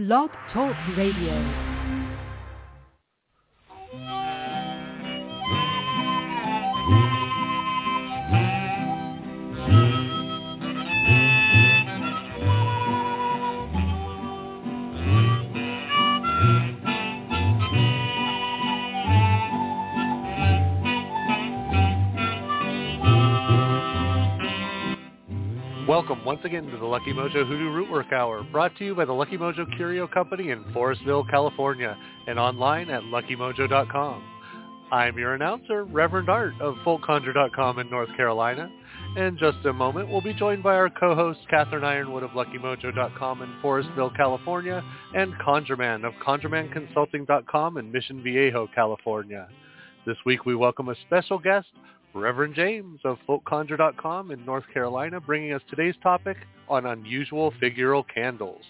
Blog Talk Radio. Welcome once again to the Lucky Mojo Hoodoo Rootwork Hour, brought to you by the Lucky Mojo Curio Company in Forestville, California, and online at luckymojo.com. I'm your announcer, Reverend Art of FolkConjure.com in North Carolina. In just a moment, we'll be joined by our co-host, Catherine Yronwode of LuckyMojo.com in Forestville, California, and ConjureMan of ConjureManConsulting.com in Mission Viejo, California. This week, we welcome a special guest, Reverend James of FolkConjure.com in North Carolina, bringing us today's topic on unusual figural candles.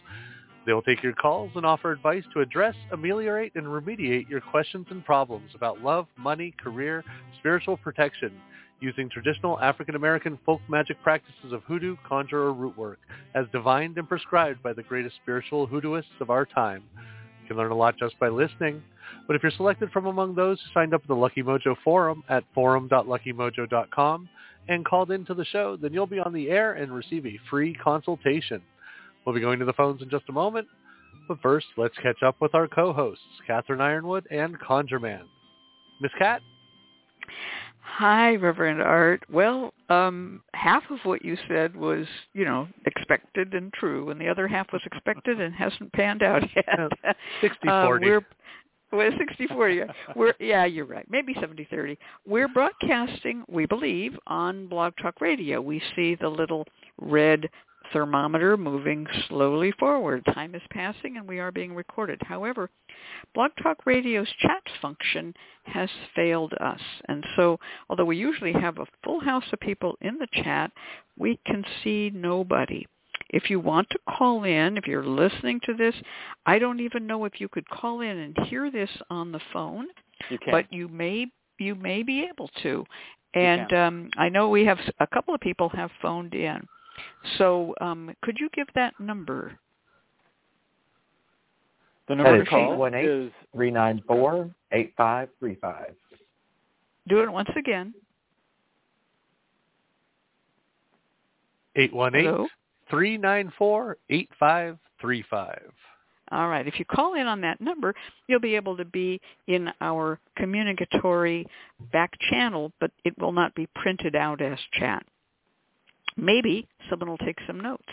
They will take your calls and offer advice to address, ameliorate, and remediate your questions and problems about love, money, career, spiritual protection, using traditional African American folk magic practices of hoodoo, conjure, or root work, as divined and prescribed by the greatest spiritual hoodooists of our time. Can learn a lot just by listening. But if you're selected from among those who signed up at the Lucky Mojo forum at forum.luckymojo.com and called into the show, then you'll be on the air and receive a free consultation. We'll be going to the phones in just a moment. But first, let's catch up with our co-hosts, Catherine Yronwode and ConjureMan. Miss Cat? Hi, Reverend Art. Well, um, half of what you said was, you know, expected and true, and the other half was expected and hasn't panned out yet. 60-40. Uh, we're well, 60-40. Yeah. We're yeah, you're right. Maybe 70-30. We're broadcasting, we believe, on Blog Talk Radio. We see the little red thermometer moving slowly forward. Time is passing and we are being recorded. However, Blog Talk Radio's chat function has failed us. And so, although we usually have a full house of people in the chat, we can see nobody. If you want to call in, if you're listening to this, I don't even know if you could call in and hear this on the phone, You can. but you may you may be able to. And um, I know we have a couple of people have phoned in. So um, could you give that number? the That number is to call 818. is 394-8535. Do it once again. 818 394 8535. All right. If you call in on that number, you'll be able to be in our communicatory back channel, but it will not be printed out as chat. Maybe someone will take some notes.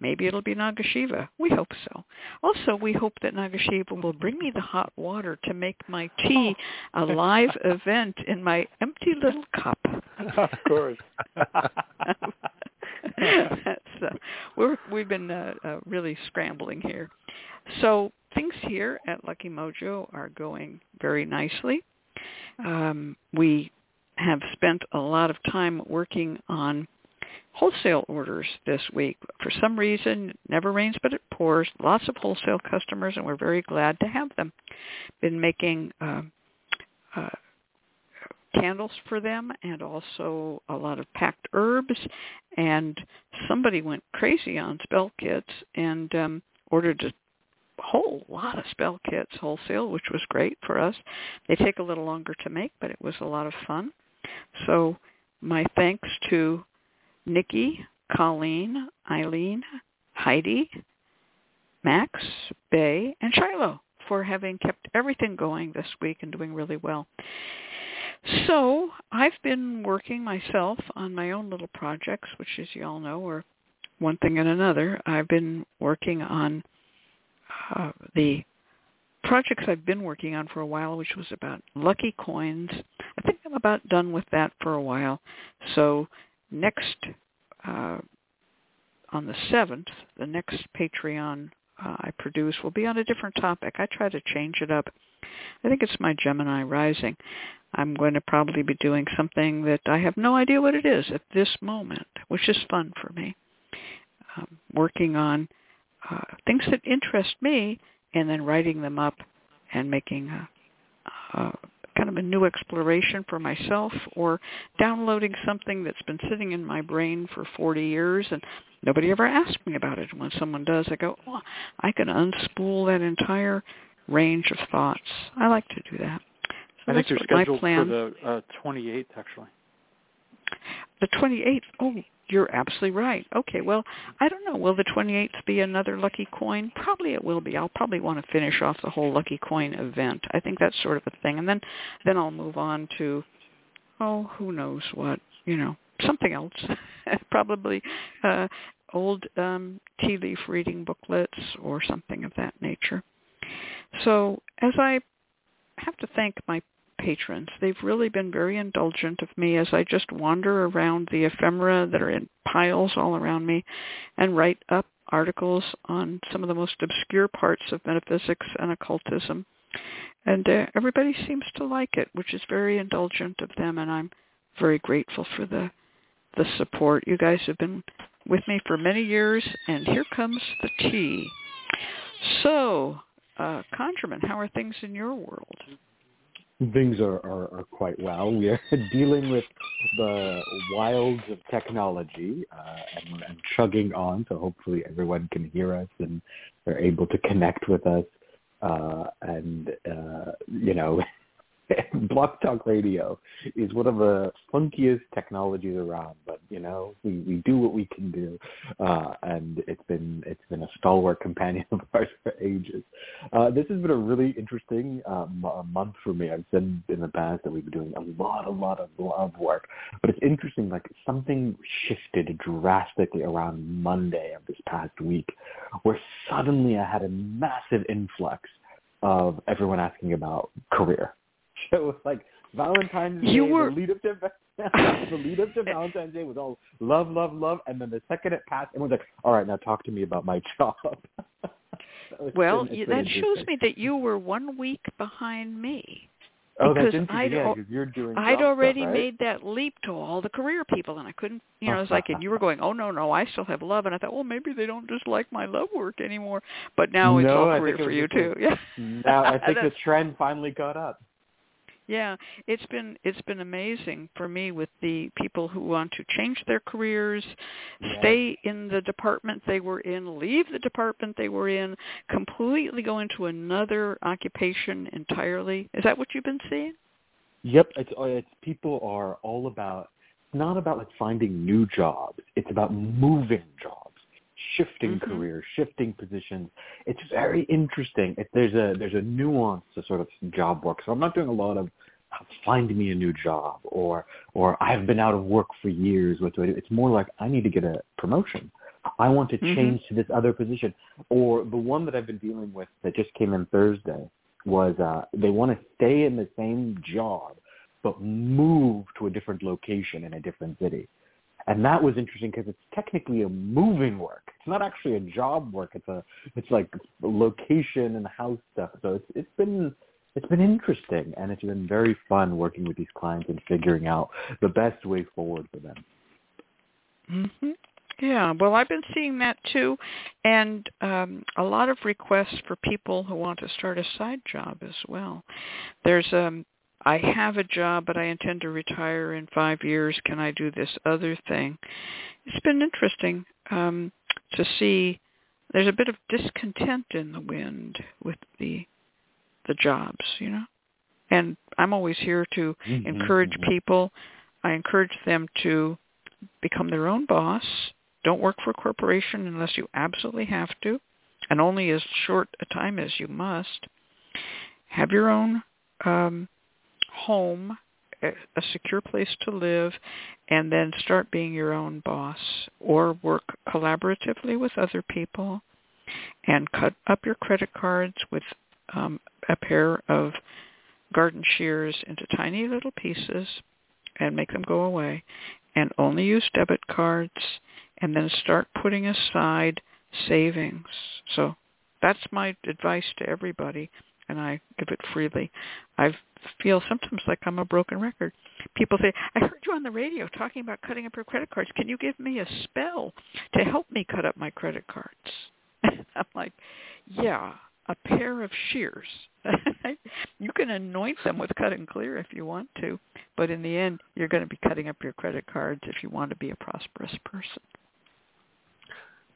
Maybe it'll be Nagasiva. We hope so. Also, we hope that Nagasiva will bring me the hot water to make my tea a live event in my empty little cup. of course. so we're we've been uh, uh, really scrambling here. So things here at Lucky Mojo are going very nicely. Um, we have spent a lot of time working on wholesale orders this week. For some reason, never rains but it pours. Lots of wholesale customers, and we're very glad to have them. Been making um, uh, candles for them and also a lot of packed herbs and somebody went crazy on spell kits and um ordered a whole lot of spell kits wholesale which was great for us they take a little longer to make but it was a lot of fun so my thanks to nikki colleen eileen heidi max bay and shiloh for having kept everything going this week and doing really well so I've been working myself on my own little projects, which as you all know are one thing and another. I've been working on uh, the projects I've been working on for a while, which was about lucky coins. I think I'm about done with that for a while. So next, uh, on the 7th, the next Patreon uh, I produce will be on a different topic. I try to change it up. I think it's my Gemini rising. I'm going to probably be doing something that I have no idea what it is at this moment, which is fun for me. Um, working on uh, things that interest me and then writing them up and making a, a kind of a new exploration for myself or downloading something that's been sitting in my brain for 40 years and nobody ever asked me about it. When someone does, I go, oh, I can unspool that entire range of thoughts. I like to do that. So I think you're scheduled for the uh, 28th, actually. The 28th. Oh, you're absolutely right. Okay, well, I don't know. Will the 28th be another Lucky Coin? Probably it will be. I'll probably want to finish off the whole Lucky Coin event. I think that's sort of a thing, and then then I'll move on to oh, who knows what, you know, something else. probably uh, old um, tea leaf reading booklets or something of that nature. So as I have to thank my patrons. They've really been very indulgent of me as I just wander around the ephemera that are in piles all around me and write up articles on some of the most obscure parts of metaphysics and occultism. And uh, everybody seems to like it, which is very indulgent of them, and I'm very grateful for the the support. You guys have been with me for many years, and here comes the tea. So, uh, ConjureMan, how are things in your world? Things are, are, are quite well. We are dealing with the wilds of technology uh, and, and chugging on, so hopefully everyone can hear us and they're able to connect with us. Uh, and, uh, you know, Blog Talk Radio is one of the funkiest technologies around, but you know we, we do what we can do, uh, and it's been it's been a stalwart companion of ours for ages. Uh, this has been a really interesting uh, month for me. I've said in the past that we've been doing a lot, a lot of love work, but it's interesting. Like something shifted drastically around Monday of this past week, where suddenly I had a massive influx of everyone asking about career it was like Valentine's you Day, were... the lead up to the lead up to Valentine's Day was all love, love, love, and then the second it passed, everyone's like, "All right, now talk to me about my job." well, been, that shows me that you were one week behind me. Oh, because that's. I'd, yeah, you're doing. I'd already stuff, right? made that leap to all the career people, and I couldn't. You know, it's like and you were going, "Oh no, no, I still have love," and I thought, "Well, maybe they don't just like my love work anymore." But now it's no, all career for you too. Yeah. Now I think the trend finally caught up. Yeah, it's been it's been amazing for me with the people who want to change their careers, Yeah. stay in the department they were in, leave the department they were in, completely go into another occupation entirely. Is that what you've been seeing? Yep, it's uh, it's people are all about it's not about like finding new jobs. It's about moving jobs, shifting Mhm. careers, shifting positions. It's very interesting. It, there's a there's a nuance to sort of job work. So I'm not doing a lot of find me a new job or or I've been out of work for years. What do I do? It's more like I need to get a promotion. I want to Mhm. change to this other position. Or the one that I've been dealing with that just came in Thursday was uh, they want to stay in the same job but move to a different location in a different city. And that was interesting because it's technically a moving work. It's not actually a job work. It's a it's like location and house stuff. So it's it's been it's been interesting and it's been very fun working with these clients and figuring out the best way forward for them. Mhm. Yeah, well, I've been seeing that too, and um, a lot of requests for people who want to start a side job as well. There's um, I have a job, but I intend to retire in five years. Can I do this other thing? It's been interesting um, to see. There's a bit of discontent in the wind with the the jobs, you know. And I'm always here to Mhm, encourage mhm. people. I encourage them to become their own boss. Don't work for a corporation unless you absolutely have to, and only as short a time as you must. Have your own um, home, a, secure place to live, and then start being your own boss or work collaboratively with other people and cut up your credit cards with um, a pair of garden shears into tiny little pieces and make them go away and only use debit cards and then start putting aside savings. So that's my advice to everybody and I give it freely. I feel sometimes like I'm a broken record. People say, I heard you on the radio talking about cutting up your credit cards. Can you give me a spell to help me cut up my credit cards? I'm like, yeah, a pair of shears. you can anoint them with cutting clear if you want to, but in the end, you're going to be cutting up your credit cards if you want to be a prosperous person.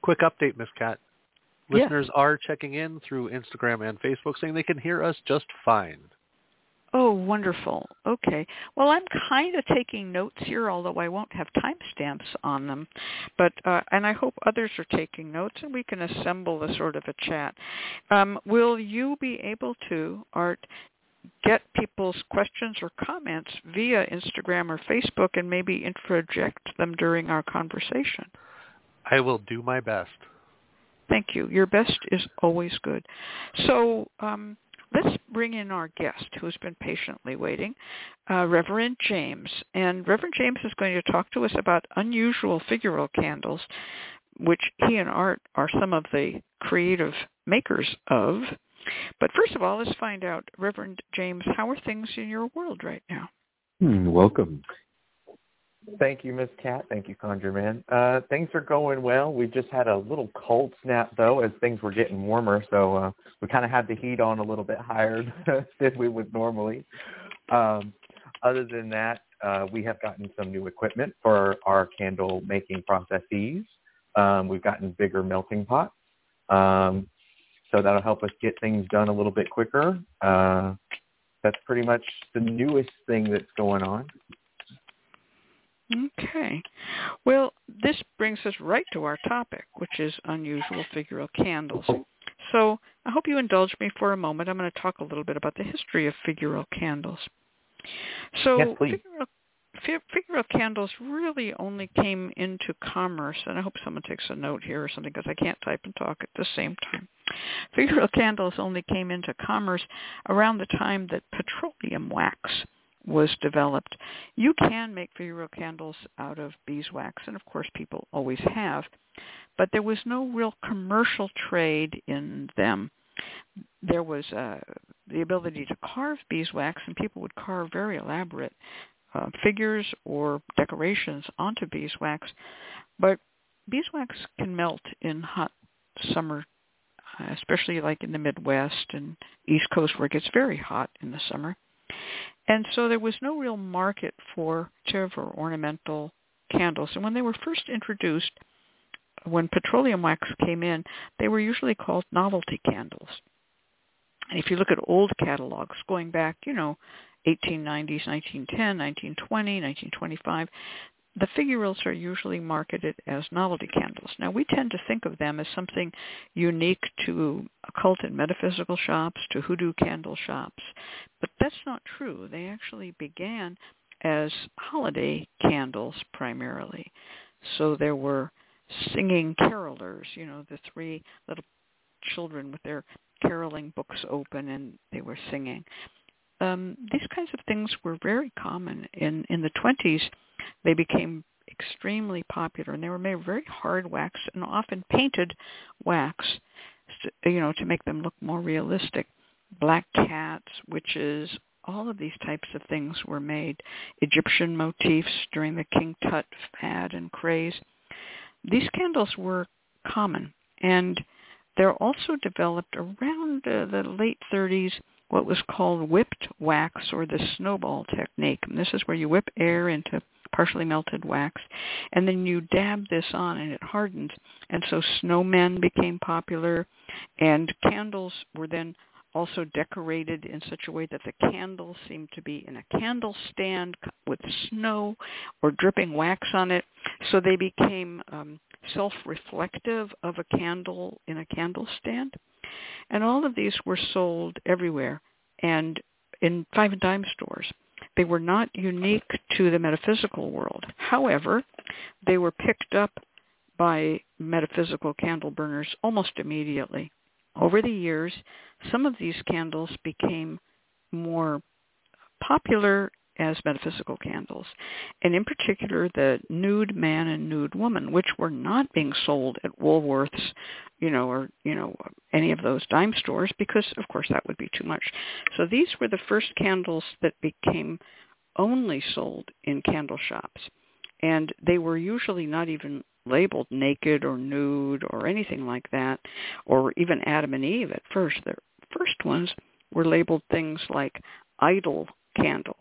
quick update, Miss Cat. Yeah. Listeners are checking in through Instagram and Facebook saying they can hear us just fine. Oh, wonderful. Okay. Well, I'm kind of taking notes here, although I won't have timestamps on them. But uh, and I hope others are taking notes, and we can assemble a sort of a chat. Um, will you be able to, Art, get people's questions or comments via Instagram or Facebook, and maybe interject them during our conversation? I will do my best. Thank you. Your best is always good. So um, let's bring in our guest who's been patiently waiting, uh, Reverend James. And Reverend James is going to talk to us about unusual figural candles, which he and Art are some of the creative makers of. But first of all, let's find out, Reverend James, how are things in your world right now? Hmm, welcome. Thank you, Miss Cat. Thank you, Conjure Man. Uh, things are going well. We just had a little cold snap though, as things were getting warmer, so uh, we kind of had the heat on a little bit higher than we would normally. Um, other than that, uh, we have gotten some new equipment for our candle making processes. Um, we've gotten bigger melting pots, um, so that'll help us get things done a little bit quicker. Uh, that's pretty much the newest thing that's going on. Okay. Well, this brings us right to our topic, which is unusual figural candles. Oh. So I hope you indulge me for a moment. I'm going to talk a little bit about the history of figural candles. So Yes, figural, figural candles really only came into commerce, and I hope someone takes a note here or something because I can't type and talk at the same time. Figural candles only came into commerce around the time that petroleum wax was developed. You can make figural candles out of beeswax, and of course people always have, but there was no real commercial trade in them. There was uh, the ability to carve beeswax, and people would carve very elaborate uh, figures or decorations onto beeswax, but beeswax can melt in hot summer, especially like in the Midwest and East Coast where it gets very hot in the summer. And so there was no real market for decorative or ornamental candles. And when they were first introduced, when petroleum wax came in, they were usually called novelty candles. And if you look at old catalogs going back, you know, 1890s, 1910, 1920, 1925, the figurals are usually marketed as novelty candles. Now, we tend to think of them as something unique to occult and metaphysical shops, to hoodoo candle shops, but that's not true. They actually began as holiday candles primarily. So there were singing carolers, you know, the three little children with their caroling books open and they were singing. Um, these kinds of things were very common. In, in the 20s, they became extremely popular and they were made of very hard wax and often painted wax, you know, to make them look more realistic. Black cats, witches, all of these types of things were made. Egyptian motifs during the King Tut fad and craze. These candles were common and they're also developed around uh, the late 30s what was called whipped wax or the snowball technique. And this is where you whip air into partially melted wax and then you dab this on and it hardens. And so snowmen became popular and candles were then also decorated in such a way that the candles seemed to be in a candle stand with snow or dripping wax on it. So they became um, self-reflective of a candle in a candle stand. And all of these were sold everywhere and in five and dime stores. They were not unique to the metaphysical world. However, they were picked up by metaphysical candle burners almost immediately. Over the years, some of these candles became more popular as metaphysical candles, and in particular the nude man and nude woman, which were not being sold at Woolworths, you know, or you know any of those dime stores because of course that would be too much. So these were the first candles that became only sold in candle shops, and they were usually not even labeled naked or nude or anything like that, or even Adam and Eve at first. The first ones were labeled things like idol candle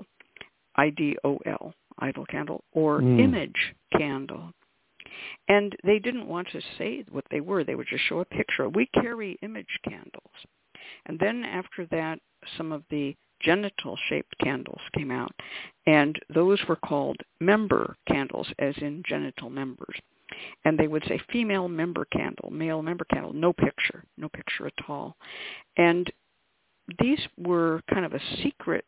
I-D-O-L, idol candle, or Mm. image candle. And they didn't want to say what they were. They would just show a picture. We carry image candles. And then after that, some of the genital-shaped candles came out. And those were called member candles, as in genital members. And they would say female member candle, male member candle, no picture, no picture at all. And these were kind of a secret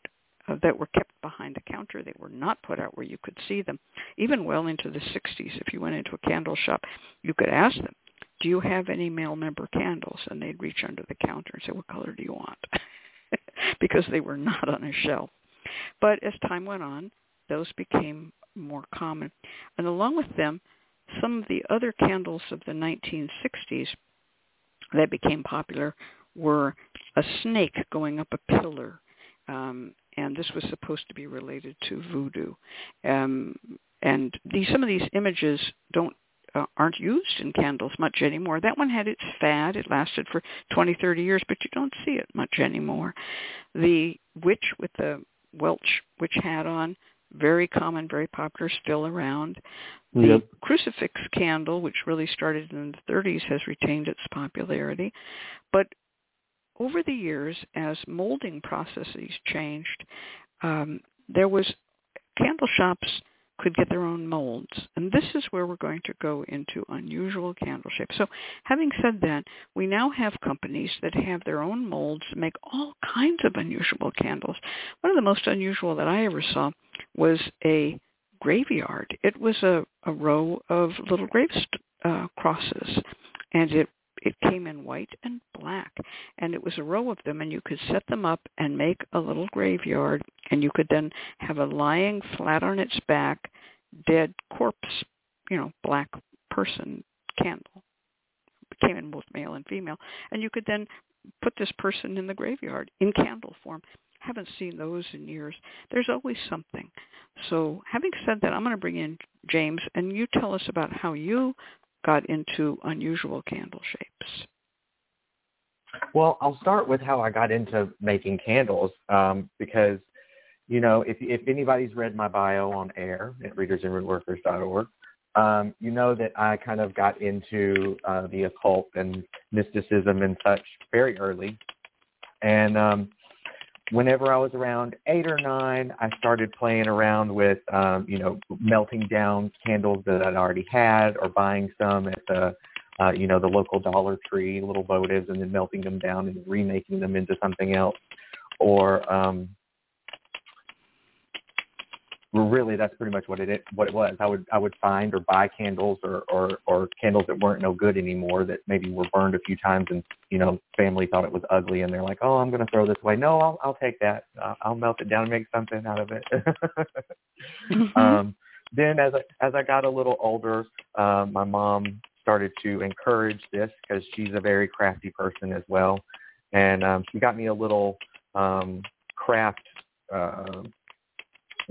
Uh, that were kept behind the counter. They were not put out where you could see them. Even well into the 60s, if you went into a candle shop, you could ask them, do you have any male member candles? And they'd reach under the counter and say, what color do you want? because they were not on a shelf. But as time went on, those became more common. And along with them, some of the other candles of the 1960s that became popular were a snake going up a pillar. Um, and this was supposed to be related to voodoo. Um, and these, some of these images don't uh, aren't used in candles much anymore. That one had its fad. It lasted for 20, 30 years, but you don't see it much anymore. The witch with the Welsh witch hat on, very common, very popular, still around. The Yep. crucifix candle, which really started in the 30s, has retained its popularity. But over the years, as molding processes changed, um, there was candle shops could get their own molds. And this is where we're going to go into unusual candle shapes. So having said that, we now have companies that have their own molds to make all kinds of unusual candles. One of the most unusual that I ever saw was a graveyard. It was a, a row of little grave uh, crosses, and it it came in white and black and it was a row of them and you could set them up and make a little graveyard and you could then have a lying flat on its back dead corpse you know black person candle. It came in both male and female. And you could then put this person in the graveyard in candle form. Haven't seen those in years. There's always something. So having said that i'm going to bring in james and you tell us about how you got into unusual candle shapes? Well, I'll start with how I got into making candles um, because, you know, if, if anybody's read my bio on air at readersandrootworkers.org, um, you know that I kind of got into uh, the occult and mysticism and such very early. And um, whenever I was around eight or nine, I started playing around with, um, you know, melting down candles that I'd already had or buying some at the, uh, you know, the local Dollar Tree, little votives, and then melting them down and remaking them into something else. Or um, really, that's pretty much what it what it was. I would I would find or buy candles or, or or candles that weren't no good anymore that maybe were burned a few times and you know family thought it was ugly and they're like, oh, I'm going to throw this away. No, I'll I'll take that. Uh, I'll melt it down and make something out of it. Mm-hmm. um, then as I as I got a little older, um, my mom started to encourage this because she's a very crafty person as well, and um, she got me a little um, craft. Uh,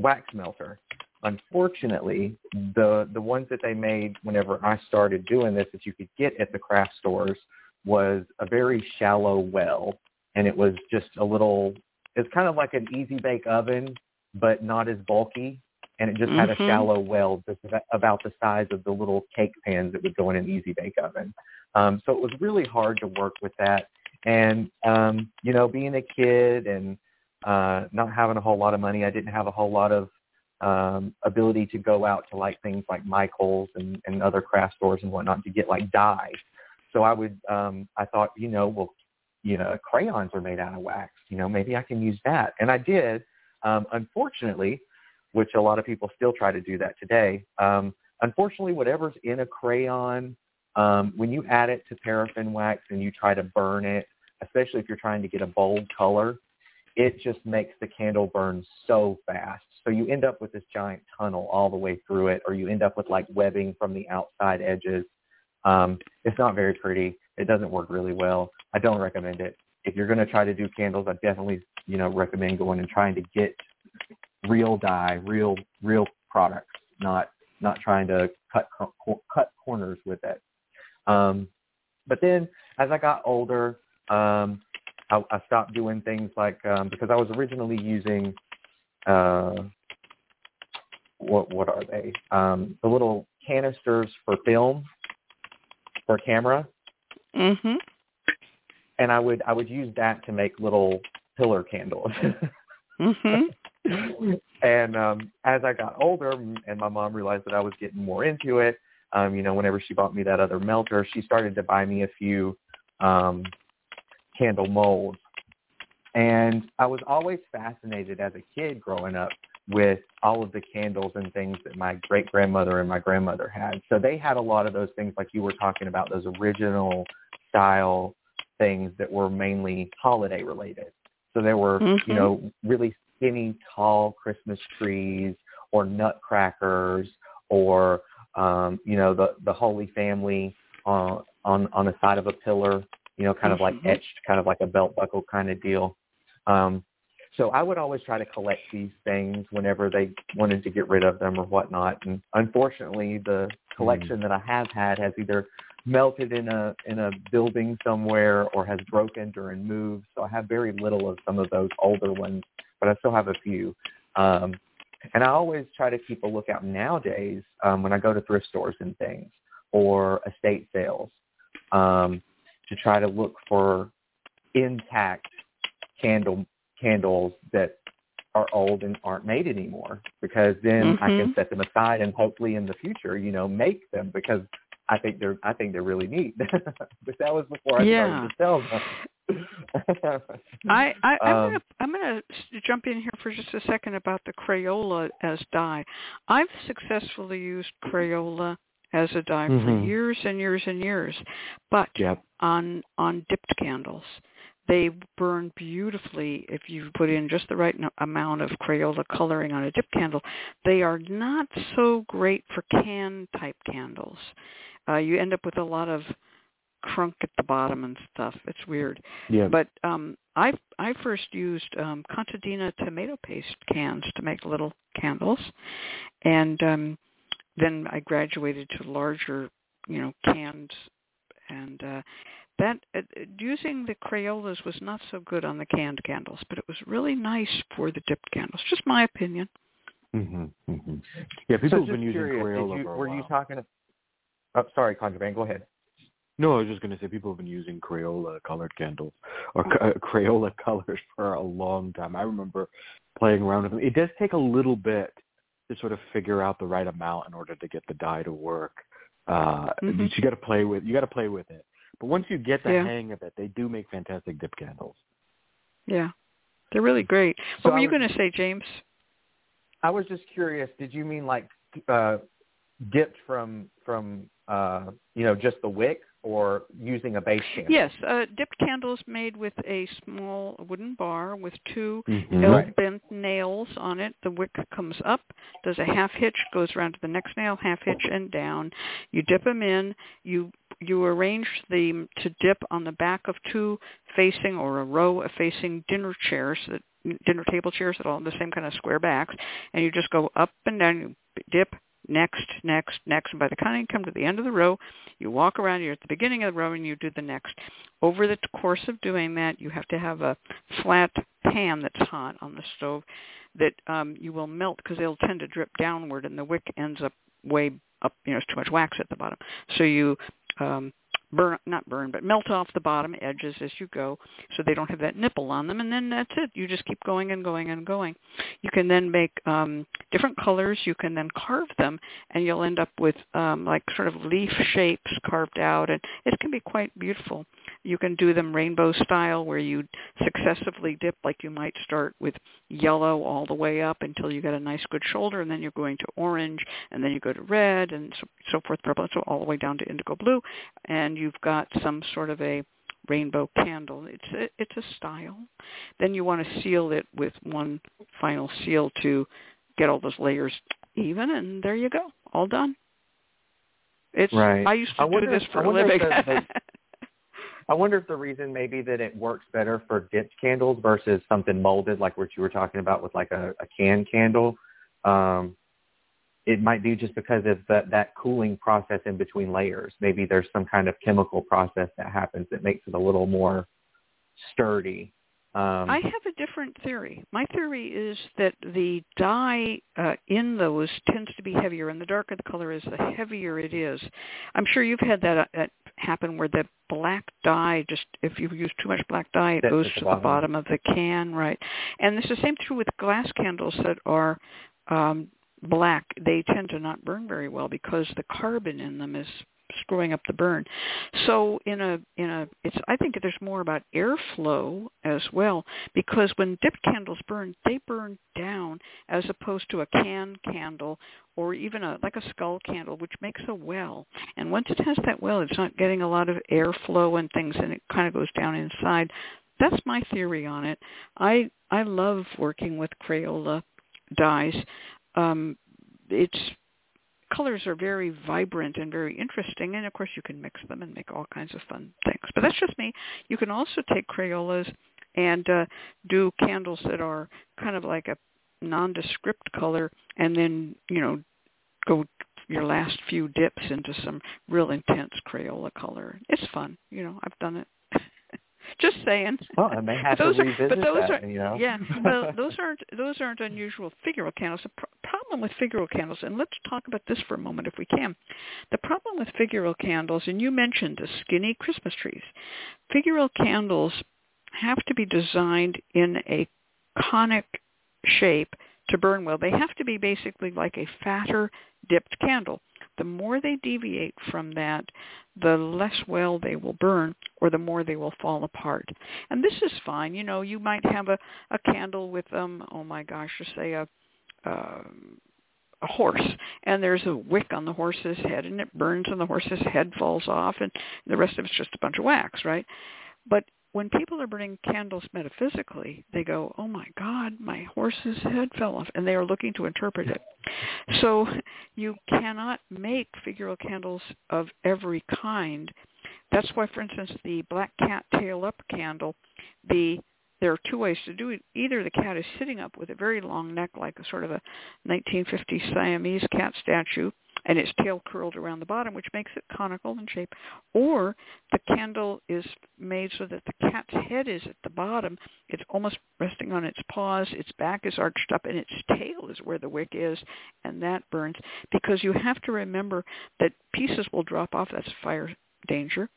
wax melter. Unfortunately, the the ones that they made whenever I started doing this that you could get at the craft stores was a very shallow well, and it was just a little. It's kind of like an easy bake oven, but not as bulky, and it just had a Mhm. shallow well just about- about the size of the little cake pans that would go in an easy bake oven. Um, so it was really hard to work with that, and um, you know, being a kid and uh, not having a whole lot of money. I didn't have a whole lot of um, ability to go out to like things like Michael's and, and other craft stores and whatnot to get like dyes. So I would, um, I thought, you know, well, you know, crayons are made out of wax. You know, maybe I can use that. And I did. Um, unfortunately, which a lot of people still try to do that today. Um, unfortunately, whatever's in a crayon, um, when you add it to paraffin wax and you try to burn it, especially if you're trying to get a bold color, it just makes the candle burn so fast. So you end up with this giant tunnel all the way through it, or you end up with like webbing from the outside edges. Um, it's not very pretty. It doesn't work really well. I don't recommend it. If you're going to try to do candles, I definitely, you know, recommend going and trying to get real dye, real real products, not not trying to cut cut corners with it. Um, but then as I got older, um, I, I stopped doing things like um, because I was originally using uh, what what are they? Um, the little canisters for film for camera, Mhm. and I would I would use that to make little pillar candles. Mhm. and um as I got older and my mom realized that I was getting more into it, um, you know, whenever she bought me that other melter, she started to buy me a few um candle molds. And I was always fascinated as a kid growing up with all of the candles and things that my great grandmother and my grandmother had. So they had a lot of those things like you were talking about, those original style things that were mainly holiday related. So there were, Mhm. you know, really skinny, tall Christmas trees or nutcrackers or um, you know, the the Holy Family on on on the side of a pillar, you know, kind of like Mhm. etched, kind of like a belt buckle kind of deal. Um, so I would always try to collect these things whenever they wanted to get rid of them or whatnot. And unfortunately, the collection that I have had has either melted in a in a building somewhere or has broken during moves. So I have very little of some of those older ones, but I still have a few. Um, and I always try to keep a lookout nowadays um, when I go to thrift stores and things or estate sales um, to try to look for intact candle candles that are old and aren't made anymore because then I can Mhm. set them aside and hopefully in the future, you know, make them because I think they're I think they're really neat. but that was before I Yeah. started to sell them. I, I I'm Um, gonna I'm gonna jump in here for just a second about the Crayola as dye. I've successfully used Crayola as a dye for Mhm. years and years and years, but Yep. on on dipped candles. They burn beautifully if you put in just the right amount of Crayola coloring on a dip candle. They are not so great for can type candles. Uh, you end up with a lot of crunk at the bottom and stuff. It's weird. Yeah. But um, I I first used um, Contadina tomato paste cans to make little candles, and um, then I graduated to larger, you know, cans, and uh, that uh, using the Crayolas was not so good on the canned candles, but it was really nice for the dipped candles. Just my opinion. hmm hmm Yeah, people so have been using curious, Crayola you, for a were while. you talking? Oh, sorry, Contraband. Go ahead. No, I was just going to say people have been using Crayola colored candles or uh, Crayola colors for a long time. I remember playing around with them. It does take a little bit to sort of figure out the right amount in order to get the dye to work. Uh, Mhm. You got to play with you got to play with it. But once you get the Yeah. hang of it, they do make fantastic dip candles. Yeah, they're really great. So What were I you going to say, James? I was just curious. Did you mean like uh, dipped from from uh, you know just the wick, or using a base candle? Yes, uh, dipped candles made with a small wooden bar with two Mhm. L-bent nails on it. The wick comes up, does a half hitch, goes around to the next nail, half hitch, and down. You dip them in. You you arrange them to dip on the back of two facing or a row of facing dinner chairs that dinner table chairs that all have the same kind of square backs, and you just go up and down. You dip next, next, next, and by the time you come to the end of the row, you walk around. You're at the beginning of the row, and you do the next. Over the course of doing that, you have to have a flat pan that's hot on the stove that um, you will melt because they'll tend to drip downward, and the wick ends up way up. You know, it's too much wax at the bottom. So you um, burn, not burn, but melt off the bottom edges as you go, so they don't have that nipple on them, and then that's it. You just keep going and going and going. You can then make um, different colors. You can then carve them, and you'll end up with um, like sort of leaf shapes carved out, and it can be quite beautiful. You can do them rainbow style, where you successively dip, like you might start with yellow all the way up until you get a nice good shoulder, and then you're going to orange, and then you go to red, and so, so forth, purple, so all the way down to indigo blue, and you've got some sort of a rainbow candle. It's a, it's a style. Then you want to seal it with one final seal to get all those layers even, and there you go, all done. It's Right. I used to I wonder do this for a living. I wonder if the reason maybe that it works better for dipped candles versus something molded like what you were talking about with like a, a can candle. Um, it might be just because of that, that cooling process in between layers. Maybe there's some kind of chemical process that happens that makes it a little more sturdy Um, I have a different theory. My theory is that the dye uh, in those tends to be heavier, and the darker the color is, the heavier it is. I'm sure you've had that, uh, that happen where the black dye just if you use too much black dye it goes at the to bottom. the bottom of the can right and it's the same true with glass candles that are um black they tend to not burn very well because the carbon in them is screwing up the burn. So in a in a it's i think there's more about airflow as well because when dip candles burn they burn down as opposed to a can candle or even a like a skull candle which makes a well. And once it has that well it's not getting a lot of airflow and things and it kind of goes down inside. That's my theory on it. I i love working with crayola dyes. Um it's colors are very vibrant and very interesting and of course you can mix them and make all kinds of fun things. But that's just me. You can also take crayolas and uh, do candles that are kind of like a nondescript color and then you know go your last few dips into some real intense crayola color. It's fun you know i've done it just saying well, I may have those to are- but those that. are- you know. yeah, well, those aren't those aren't unusual figural candles. The pr- problem with figural candles, and let's talk about this for a moment if we can. The problem with figural candles, and you mentioned the skinny Christmas trees. Figural candles have to be designed in a conic shape to burn well. They have to be basically like a fatter dipped candle. The more they deviate from that, the less well they will burn or the more they will fall apart. And this is fine. You know, you might have a, a candle with um oh my gosh, just say a um a horse and there's a wick on the horse's head and it burns and the horse's head falls off and the rest of it's just a bunch of wax, right? But when people are burning candles metaphysically, they go, "Oh my God, my horse's head fell off," and they are looking to interpret it. So you cannot make figural candles of every kind. That's why, for instance, the black cat tail up candle, the there are two ways to do it. Either the cat is sitting up with a very long neck, like a sort of a 1950s Siamese cat statue, and its tail curled around the bottom, which makes it conical in shape, or the candle is made so that the cat's head is at the bottom. It's almost resting on its paws. Its back is arched up, and its tail is where the wick is, and that burns. Because you have to remember that pieces will drop off. That's a fire danger.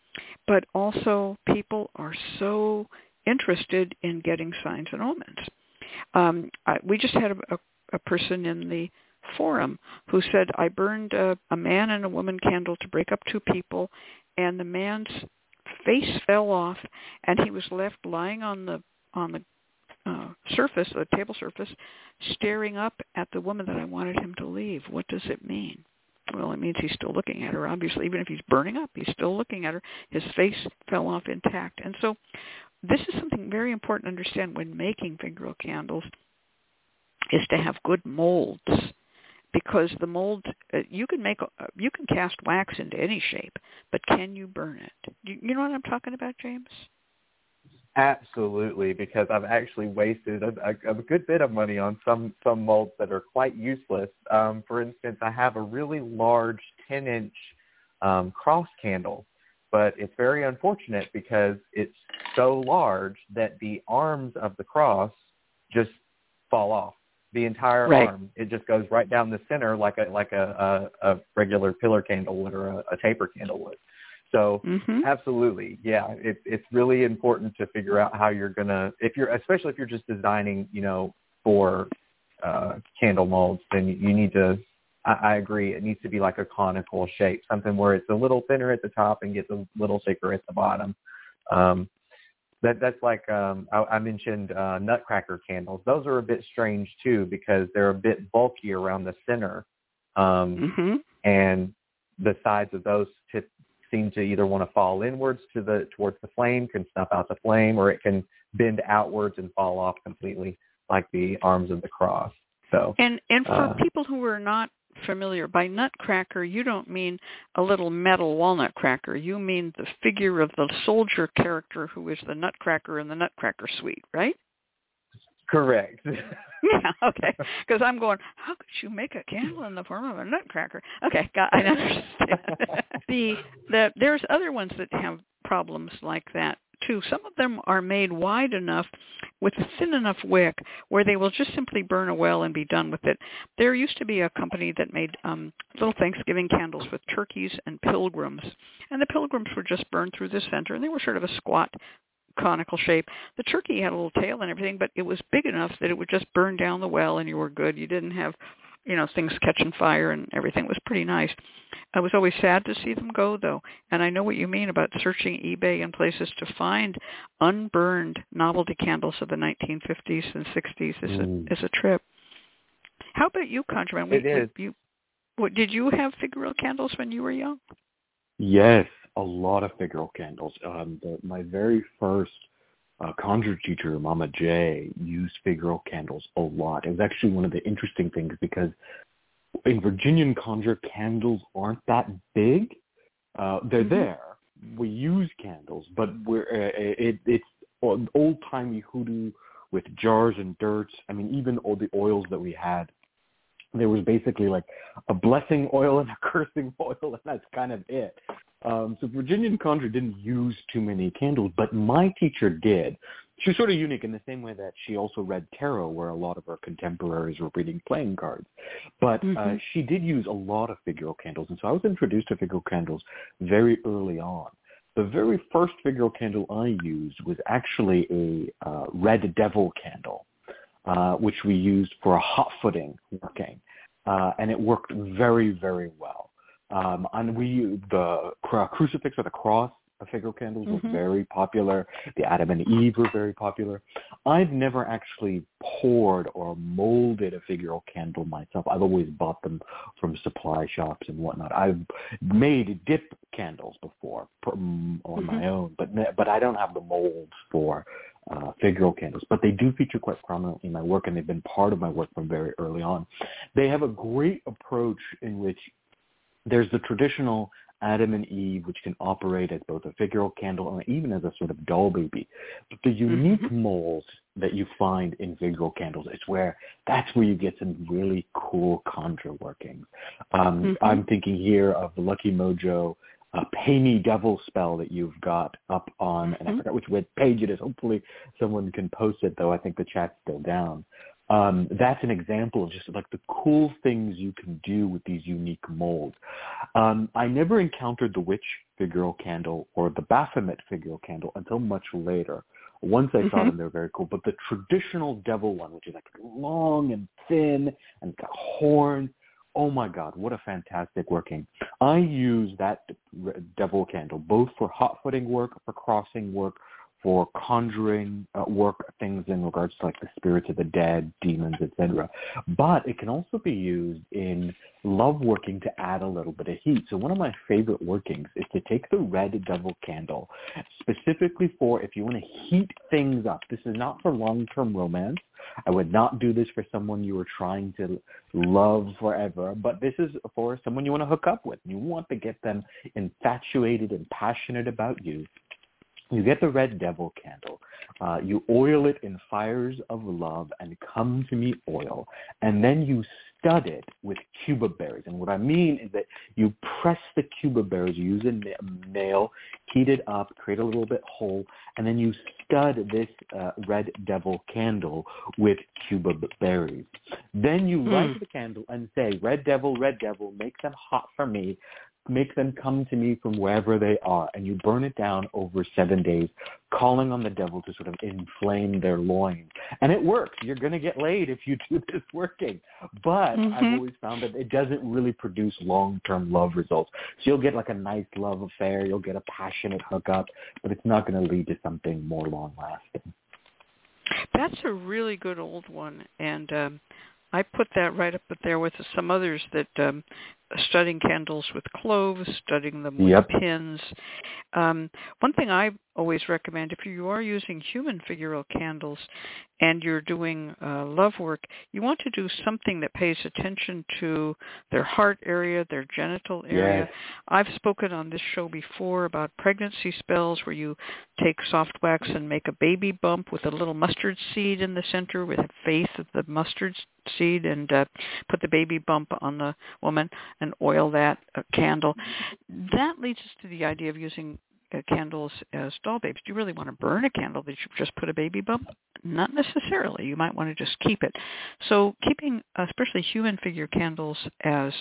But also, people are so interested in getting signs and omens. Um, I, we just had a, a, a person in the forum who said, I burned a, a man and a woman candle to break up two people, and the man's face fell off, and he was left lying on the on the uh, surface, the table surface, staring up at the woman that I wanted him to leave. What does it mean? Well, it means he's still looking at her. Obviously, even if he's burning up, he's still looking at her. His face fell off intact, and so this is something very important to understand when making figural candles is to have good molds because the mold uh, you can make uh, you can cast wax into any shape but can you burn it you, you know what i'm talking about james Absolutely, because I've actually wasted a, a, a good bit of money on some some molds that are quite useless. Um, for instance, I have a really large 10-inch um, cross candle, but it's very unfortunate because it's so large that the arms of the cross just fall off. The entire Right. arm, it just goes right down the center like a like a a, a regular pillar candle would or a, a taper candle would. So mhm Absolutely. Yeah. It, it's really important to figure out how you're to, if you're, especially if you're just designing, you know, for uh, candle molds, then you, you need to, I, I agree, it needs to be like a conical shape, something where it's a little thinner at the top and gets a little thicker at the bottom. Um, that, that's like um, I, I mentioned uh, nutcracker candles. Those are a bit strange too because they're a bit bulky around the center. Um, mhm and the sides of those tip, seem to either want to fall inwards to the towards the flame, can snuff out the flame, or it can bend outwards and fall off completely, like the arms of the cross. So and and for Uh, people who are not familiar by nutcracker you don't mean a little metal walnut cracker you mean the figure of the soldier character who is the nutcracker in the nutcracker suite right correct. Yeah, okay. Because I'm going, how could you make a candle in the form of a nutcracker? Okay, got, I understand. the the there's other ones that have problems like that too. Some of them are made wide enough with a thin enough wick where they will just simply burn a well and be done with it. There used to be a company that made um, little Thanksgiving candles with turkeys and pilgrims, and the pilgrims were just burned through the center, and they were sort of a squat conical shape. The turkey had a little tail and everything, but it was big enough that it would just burn down the well and you were good. You didn't have, you know, things catching fire and everything. It was pretty nice. I was always sad to see them go though, and I know what you mean about searching eBay and places to find unburned novelty candles of the 1950s and 60s is Mm. a is a trip. How about you, ConjureMan? It is. You, what, did you have figural candles when you were young? Yes, a lot of figural candles. Um, the, my very first uh, conjure teacher, Mama J, used figural candles a lot. It was actually one of the interesting things because in Virginian conjure, candles aren't that big. Uh, they're Mhm. there. We use candles, but we're uh, it, it's old timey hoodoo with jars and dirts. I mean, even all the oils that we had, there was basically like a blessing oil and a cursing oil, and that's kind of it. Um, so Virginian Conjure didn't use too many candles, but my teacher did. She was sort of unique in the same way that she also read tarot, where a lot of her contemporaries were reading playing cards. But uh, Mhm. she did use a lot of figural candles, and so I was introduced to figural candles very early on. The very first figural candle I used was actually a uh, red devil candle, uh, which we used for a hot footing working, uh, and it worked very, very well. Um, and we the crucifix or the cross of figural candles was Mhm. very popular. The Adam and Eve were very popular. I've never actually poured or molded a figural candle myself. I've always bought them from supply shops and whatnot. I've made dip candles before um, on my own, but but I don't have the molds for uh, figural candles. But they do feature quite prominently in my work, and they've been part of my work from very early on. They have a great approach in which there's the traditional Adam and Eve, which can operate as both a figural candle and even as a sort of doll baby. But the unique Mhm. molds that you find in figural candles is where that's where you get some really cool conjure workings. Um, Mhm. I'm thinking here of the Lucky Mojo uh, Pay Me Devil spell that you've got up on, and I Mhm. forgot which web page it is. Hopefully someone can post it, though. I think the chat's still down um, that's an example of just like the cool things you can do with these unique molds. Um, I never encountered the witch figural candle or the Baphomet figural candle until much later. Once I saw Mhm. them, they were very cool. But the traditional devil one, which is like long and thin and got horns, oh my God, what a fantastic working. I use that devil candle both for hot footing work, for crossing work, for conjuring uh, work, things in regards to like the spirits of the dead, demons, etc. But it can also be used in love working to add a little bit of heat. So one of my favorite workings is to take the red devil candle, specifically for if you want to heat things up. This is not for long-term romance. I would not do this for someone you are trying to love forever, but this is for someone you want to hook up with. You want to get them infatuated and passionate about you you get the red devil candle. Uh, you oil it in fires of love and come to me oil. And then you stud it with cubeb berries. And what I mean is that you press the cubeb berries, you use a nail, heat it up, create a little bit hole, and then you stud this uh, red devil candle with cubeb berries. Then you light the candle and say, red devil, red devil, make them hot for me make them come to me from wherever they are, and you burn it down over seven days, calling on the devil to sort of inflame their loins. And it works. You're going to get laid if you do this working. But I've Mhm. always found that it doesn't really produce long-term love results. So you'll get like a nice love affair, you'll get a passionate hookup, but it's not going to lead to something more long-lasting. That's a really good old one, and um, I put that right up there with some others that um, studying candles with cloves, studying them with Yep. pins. Um, one thing I always recommend if you are using human figural candles and you're doing uh, love work, you want to do something that pays attention to their heart area, their genital area. Yes. I've spoken on this show before about pregnancy spells where you take soft wax and make a baby bump with a little mustard seed in the center with faith of the mustard seed and uh, put the baby bump on the woman and oil that candle. That leads us to the idea of using uh, candles as doll babes. Do you really want to burn a candle that you've just put a baby bump? Not necessarily. You might want to just keep it. So keeping, especially human figure candles as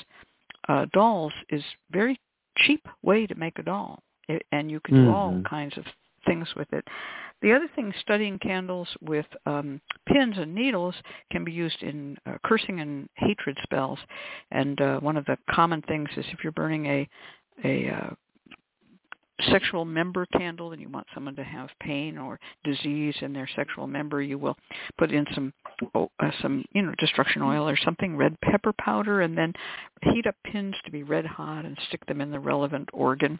uh, dolls is very cheap way to make a doll, it, and you can do Mm-hmm. all kinds of things with it. The other thing, studying candles with um, pins and needles can be used in uh, cursing and hatred spells. And uh, one of the common things is if you're burning a a uh, sexual member candle and you want someone to have pain or disease in their sexual member, you will put in some oh, uh, some you know destruction oil or something, red pepper powder, and then heat up pins to be red hot and stick them in the relevant organ.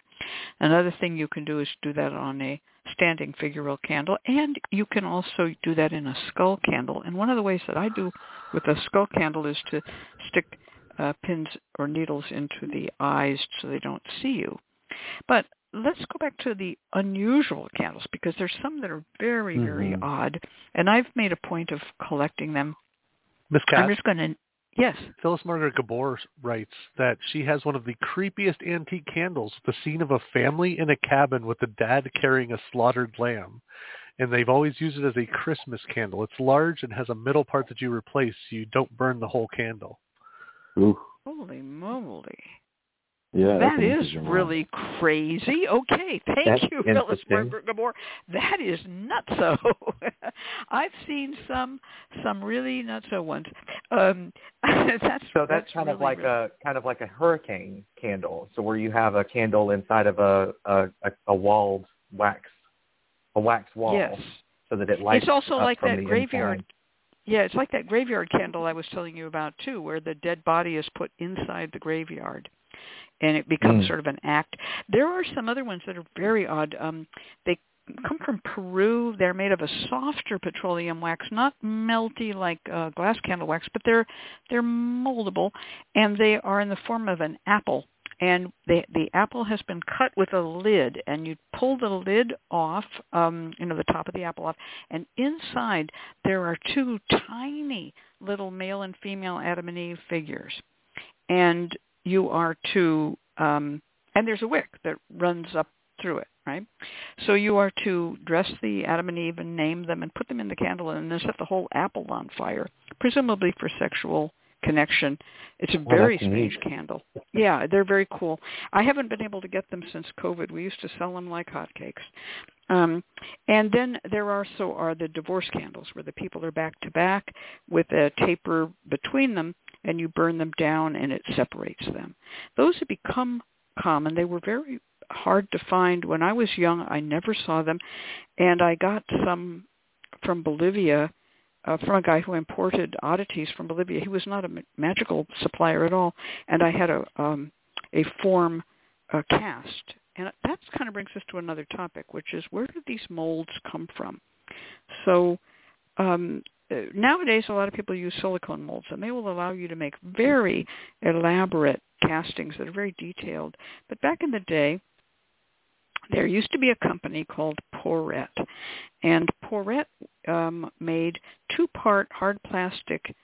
Another thing you can do is do that on a standing figural candle, and you can also do that in a skull candle. And one of the ways that I do with a skull candle is to stick uh, pins or needles into the eyes so they don't see you. But let's go back to the unusual candles because there's some that are very, very Mhm. odd, and I've made a point of collecting them. Miss I'm just going to, yes, Phyllis Margaret Gabor writes that she has one of the creepiest antique candles, the scene of a family in a cabin with the dad carrying a slaughtered lamb. And they've always used it as a Christmas candle. It's large and has a middle part that you replace so you don't burn the whole candle. Ooh, holy moly. Yeah, that's That an one. really crazy. Okay, thank That's you, Phyllis interesting. Margaret Gabor. That is nutso. I've seen some some really nutso ones. Um, that's So that's, kind of like really- a kind of like a hurricane candle. So where you have a candle inside of a a, a, a walled wax a wax wall, yes. so that it lights. It's also up like from that graveyard. inside. Yeah, it's like that graveyard candle I was telling you about too, where the dead body is put inside the graveyard, and it becomes Mm. sort of an act. There are some other ones that are very odd. Um, they come from Peru. They're made of a softer petroleum wax, not melty like uh, glass candle wax, but they're they're moldable, and they are in the form of an apple. And the the apple has been cut with a lid, and you pull the lid off, um, you know, the top of the apple off, and inside there are two tiny little male and female Adam and Eve figures, and you are to, um, and there's a wick that runs up through it, right? So you are to dress the Adam and Eve and name them and put them in the candle and then set the whole apple on fire, presumably for sexual connection. It's a Oh, very strange neat. candle. Yeah, they're very cool. I haven't been able to get them since COVID. We used to sell them like hotcakes. Um, and then there also are the divorce candles where the people are back to back with a taper between them and you burn them down and it separates them. Those have become common. They were very hard to find when I was young. I never saw them and I got some from Bolivia uh, from a guy who imported oddities from Bolivia. He was not a ma- magical supplier at all, and I had a um, a form uh, cast, and that kind of brings us to another topic, which is where did these molds come from? So um, nowadays, a lot of people use silicone molds, and they will allow you to make very elaborate castings that are very detailed. But back in the day, there used to be a company called Pourette, and Pourette um, made two-part hard plastic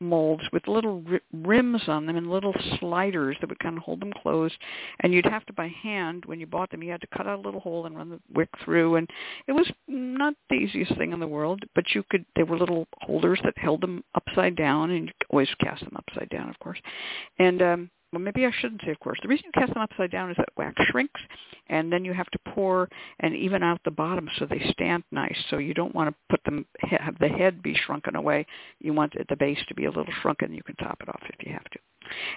molds with little ri- rims on them and little sliders that would kind of hold them closed. And you'd have to, by hand, when you bought them, you had to cut out a little hole and run the wick through. And it was not the easiest thing in the world, but you could. They were little holders that held them upside down, and you could always cast them upside down, of course. And um, well, maybe I shouldn't say, of course. The reason you cast them upside down is that wax shrinks, and then you have to pour and even out the bottom so they stand nice. So you don't want to put them have the head be shrunken away. You want the base to be a little shrunken. You can top it off if you have to.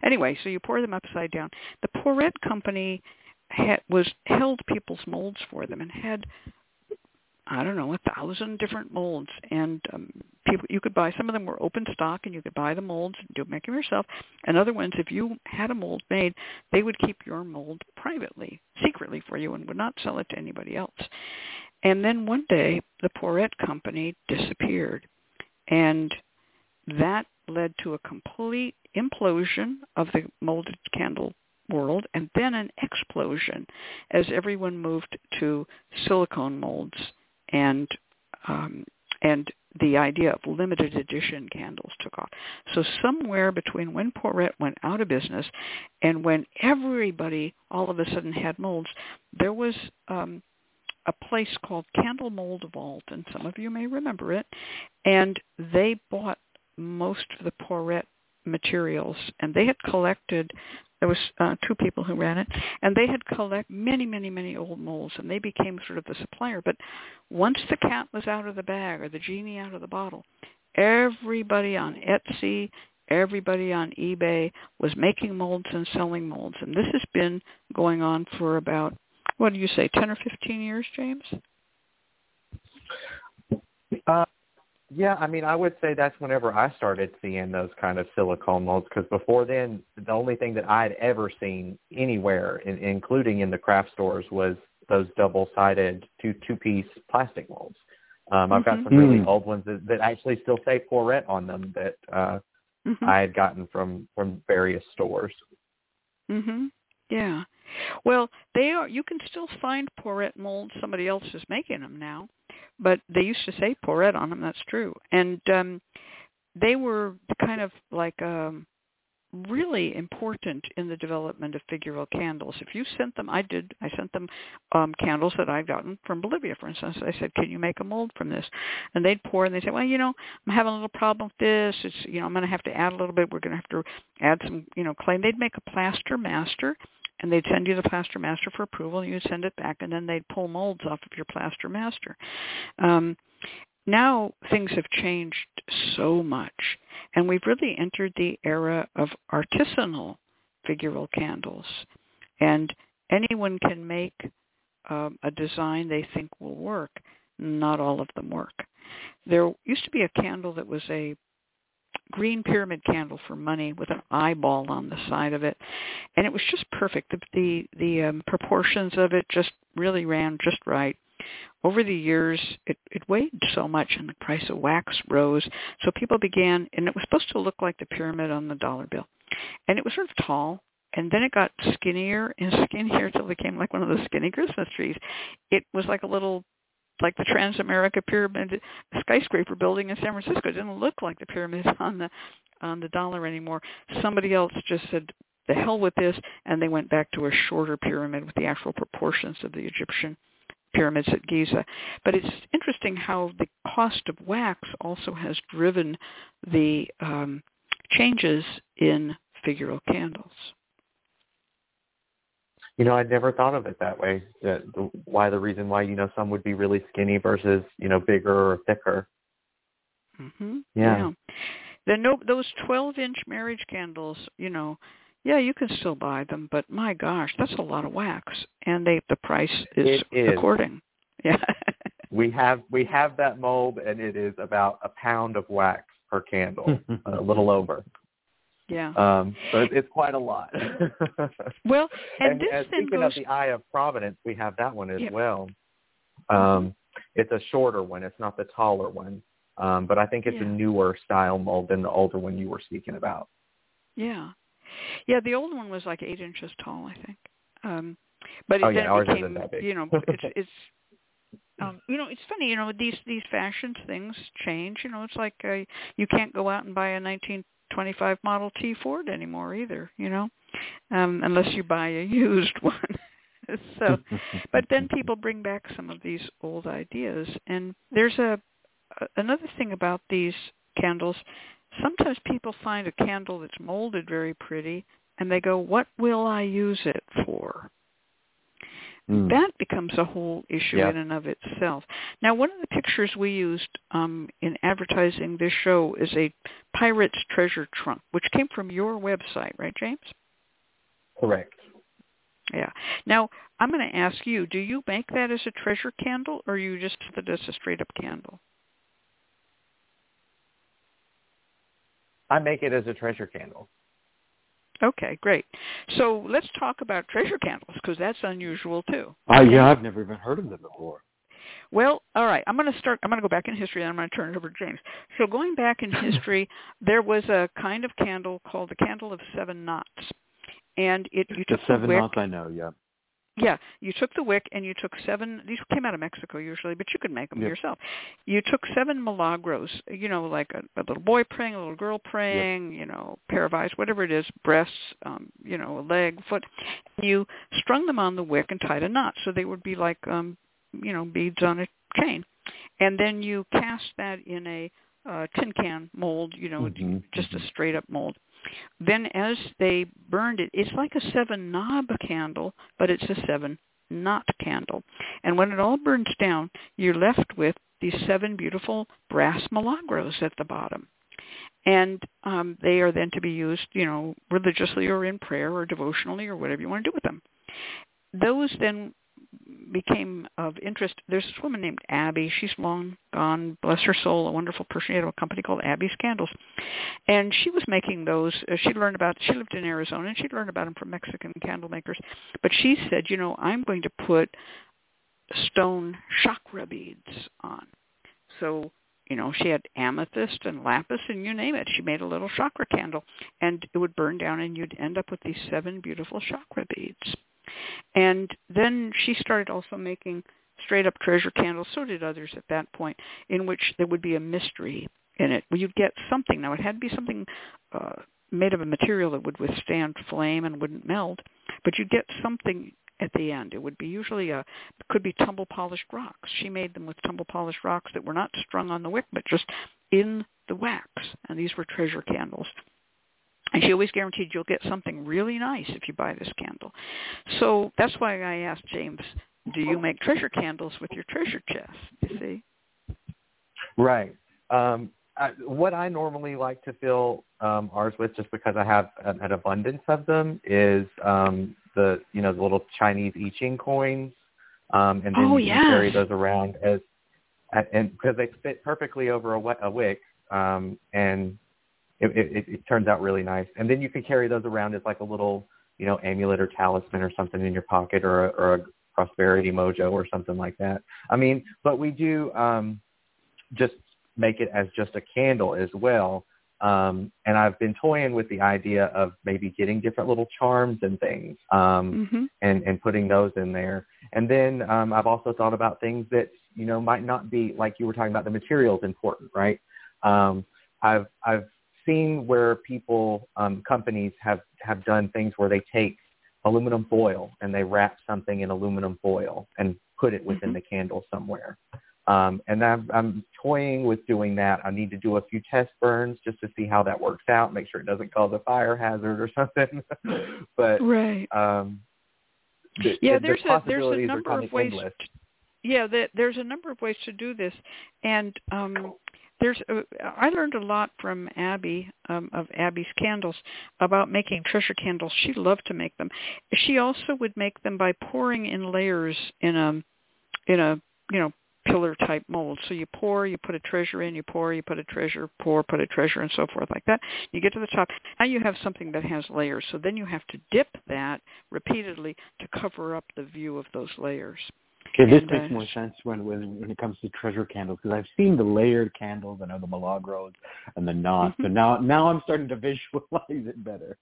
Anyway, so you pour them upside down. The Pourette company had, was held people's molds for them and had I don't know, a thousand different molds, and um, people you could buy. Some of them were open stock, and you could buy the molds and do make them yourself. And other ones, if you had a mold made, they would keep your mold privately, secretly for you, and would not sell it to anybody else. And then one day, the Pourette company disappeared, and that led to a complete implosion of the molded candle world and then an explosion as everyone moved to silicone molds and um, and the idea of limited edition candles took off. So somewhere between when Pourette went out of business and when everybody all of a sudden had molds, there was um, a place called Candle Mold Vault, and some of you may remember it, and they bought most of the Pourette materials, and they had collected there was uh, two people who ran it, and they had collected many, many, many old molds, and they became sort of the supplier. But once the cat was out of the bag or the genie out of the bottle, everybody on Etsy, everybody on eBay was making molds and selling molds, and this has been going on for about what do you say, ten or fifteen years, James? Uh, yeah, I mean, I would say that's whenever I started seeing those kind of silicone molds because before then, the only thing that I had ever seen anywhere, in, including in the craft stores, was those double-sided two two-piece plastic molds. Um, I've got some really Mm. old ones that, that actually still say Pourette on them that uh, Mm-hmm. I had gotten from from various stores. Mhm. Yeah. Well, they are. You can still find Pourette molds. Somebody else is making them now, but they used to say Pourette on them. That's true. And um, they were kind of like um, really important in the development of figural candles. If you sent them, I did. I sent them um, candles that I'd gotten from Bolivia, for instance. I said, "Can you make a mold from this?" And they'd pour, and they said, "Well, you know, I'm having a little problem with this. It's, you know, I'm going to have to add a little bit. We're going to have to add some, you know, clay." They'd make a plaster master, and they'd send you the plaster master for approval, and you'd send it back, and then they'd pull molds off of your plaster master. Um, now things have changed so much, and we've really entered the era of artisanal figural candles, and anyone can make um, a design they think will work. Not all of them work. There used to be a candle that was a green pyramid candle for money with an eyeball on the side of it, and it was just perfect. The the, the um, proportions of it just really ran just right. Over the years, it, it weighed so much, and the price of wax rose. So people began, and it was supposed to look like the pyramid on the dollar bill, and it was sort of tall. And then it got skinnier and skinnier until it became like one of those skinny Christmas trees. It was like a little like the Transamerica Pyramid skyscraper building in San Francisco. It didn't look like the pyramid on the on the dollar anymore. Somebody else just said, "The hell with this," and they went back to a shorter pyramid with the actual proportions of the Egyptian pyramids at Giza. But it's interesting how the cost of wax also has driven the um, changes in figural candles. You know, I'd never thought of it that way. That the, why the reason why you know some would be really skinny versus you know bigger or thicker. hmm Yeah. The no those 12-inch marriage candles, you know, yeah, you can still buy them, but my gosh, that's a lot of wax, and they the price is, is. according. Yeah. We have we have that mold, and it is about a pound of wax per candle, a little over. Yeah. Um, so it's, it's quite a lot. well, and, and, this and speaking goes of the Eye of Providence, we have that one as Yeah. well. Um, it's a shorter one. It's not the taller one, um, but I think it's Yeah. a newer style mold than the older one you were speaking about. Yeah. Yeah, the old one was like eight inches tall, I think. Um but it, Oh, then yeah, ours it isn't became, that big. you know, it's it's um you know, it's funny, you know, these these fashions things change, you know, it's like uh, you can't go out and buy a 1925 Model T Ford anymore either, you know. Um unless you buy a used one. so but then people bring back some of these old ideas and there's a another thing about these candles sometimes people find a candle that's molded very pretty and they go what will i use it for Mm. that becomes a whole issue Yeah. in and of itself now one of the pictures we used um, in advertising this show is a pirate's treasure trunk which came from your website right james Correct. yeah now i'm going to ask you do you make that as a treasure candle or you just have it as a straight up candle I make it as a treasure candle. Okay, great. So let's talk about treasure candles because that's unusual too. Uh, yeah, I've never even heard of them before. Well, all right. I'm going to start. I'm going to go back in history, and I'm going to turn it over to James. So going back in history, there was a kind of candle called the candle of seven knots, and it you The took seven wick, knots I know, yeah. Yeah, you took the wick and you took seven. These came out of Mexico usually, but you could make them Yep. yourself. You took seven milagros. You know, like a, a little boy praying, a little girl praying. You know, pair of eyes, whatever it is, breasts. Um, you know, a leg, foot. You strung them on the wick and tied a knot, so they would be like, um, you know, beads on a chain. And then you cast that in a uh, tin can mold. You know, Mhm, just a mhm. straight up mold. Then as they burned it, it's like a seven knob candle, but it's a seven knot candle. And when it all burns down, you're left with these seven beautiful brass milagros at the bottom. And um, they are then to be used, you know, religiously or in prayer or devotionally or whatever you want to do with them. Those then became of interest. There's this woman named Abby. She's long gone, bless her soul, a wonderful person. She had a company called Abby's Candles, and she was making those. Uh, she learned about. She lived in Arizona, and she learned about them from Mexican candle makers. But she said, you know, I'm going to put stone chakra beads on. So you know, she had amethyst and lapis and you name it. She made a little chakra candle and it would burn down and you'd end up with these seven beautiful chakra beads. And then she started also making straight up treasure candles. So did others at that point, in which there would be a mystery in it. You'd get something. Now it had to be something uh, made of a material that would withstand flame and wouldn't melt, but you'd get something at the end. It would be usually a could be tumble polished rocks. She made them with tumble polished rocks that were not strung on the wick, but just in the wax. And these were treasure candles. And she always guaranteed you'll get something really nice if you buy this candle. So that's why I asked James, do you make treasure candles with your treasure chest? You see? Right. Um, I, what I normally like to fill um, ours with, just because I have an, an abundance of them, is um, the you know the little Chinese I Ching coins, um, and then Oh, you can carry those around as and because they fit perfectly over a, a wick, um, and it, it, it turns out really nice. And then you can carry those around as like a little you know amulet or talisman or something in your pocket, or a, or a prosperity mojo or something like that. I mean, but we do um, just make it as just a candle as well. Um, and I've been toying with the idea of maybe getting different little charms and things um, hmm and, and putting those in there. And then um, I've also thought about things that, you know, might not be like you were talking about the materials important, right? Um, I've, I've seen where people, um, companies have, have done things where they take aluminum foil and they wrap something in aluminum foil and put it within Mhm. the candle somewhere. Um, and I'm, I'm toying with doing that. I need to do a few test burns just to see how that works out, make sure it doesn't cause a fire hazard or something. but Right. um, the, Yeah, the, there's the a there's a number of ways. endless. Yeah, the, there's a number of ways to do this, and um, there's a, I learned a lot from Abby um, of Abby's Candles about making treasure candles. She loved to make them. She also would make them by pouring in layers in a in a you know pillar type mold. So you pour, you put a treasure in, you pour, you put a treasure, pour, put a treasure, and so forth like that. You get to the top. Now you have something that has layers. So then you have to dip that repeatedly to cover up the view of those layers. Okay, this makes more sense when when when it comes to treasure candles because I've seen the layered candles, I know the milagros and the knots. So Mhm. now now I'm starting to visualize it better.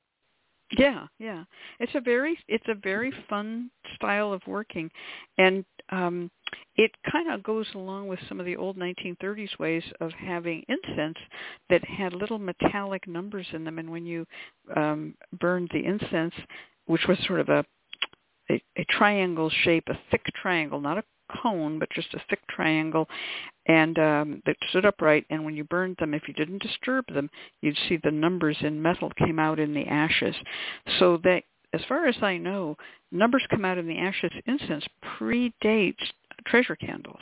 Yeah, yeah. It's a very it's a very fun style of working and um it kind of goes along with some of the old 1930s ways of having incense that had little metallic numbers in them and when you um burned the incense which was sort of a a, a triangle shape, a thick triangle, not a cone, but just a thick triangle, and um, that stood upright. And when you burned them, if you didn't disturb them, you'd see the numbers in metal came out in the ashes. So that, as far as I know, numbers come out in the ashes. Incense predates treasure candles.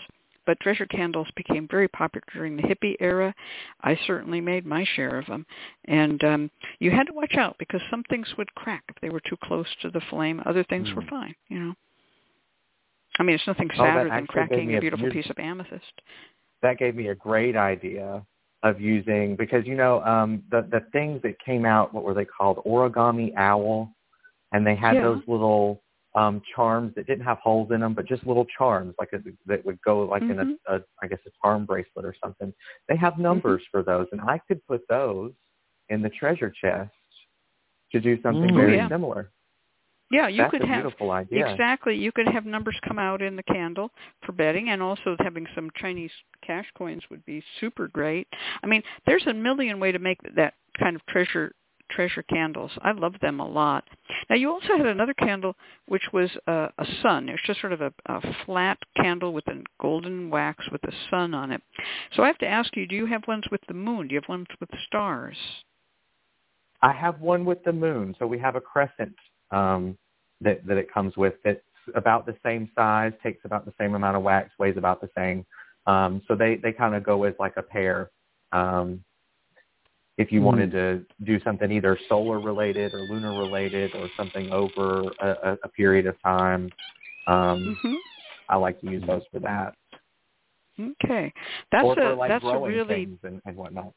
But treasure candles became very popular during the hippie era. I certainly made my share of them. And um, you had to watch out because some things would crack if they were too close to the flame. Other things were Mm. fine, you know. I mean, it's nothing Oh, sadder than cracking a beautiful beaut- piece of amethyst. that gave me a great idea of using because you know um the the things that came out what were they called origami owl and they had Yeah. those little um charms that didn't have holes in them but just little charms like a, that would go like in Mhm. a, a I guess a charm bracelet or something they have numbers for those and I could put those in the treasure chest to do something Mm. very yeah. similar Yeah, you That's could a have beautiful idea. exactly. You could have numbers come out in the candle for betting, and also having some Chinese cash coins would be super great. I mean, there's a million way to make that kind of treasure treasure candles. I love them a lot. Now you also had another candle which was a, a sun. It was just sort of a, a flat candle with a golden wax with a sun on it. So I have to ask you, do you have ones with the moon? Do you have ones with stars? I have one with the moon, so we have a crescent um, that that it comes with. That's about the same size, takes about the same amount of wax, weighs about the same. Um, so they they kind of go as like a pair. Um, if you Mm. wanted to do something either solar related or lunar related or something over a, a, period of time, um, hmm I like to use those for that. Okay, that's or a like that's a really and, and whatnot.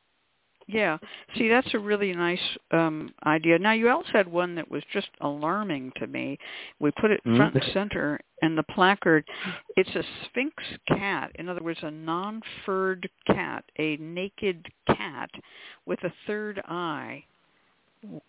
Yeah. See, that's a really nice um idea. Now you also had one that was just alarming to me. We put it front and center in the placard. It's a sphynx cat. In other words, a non-furred cat, a naked cat with a third eye.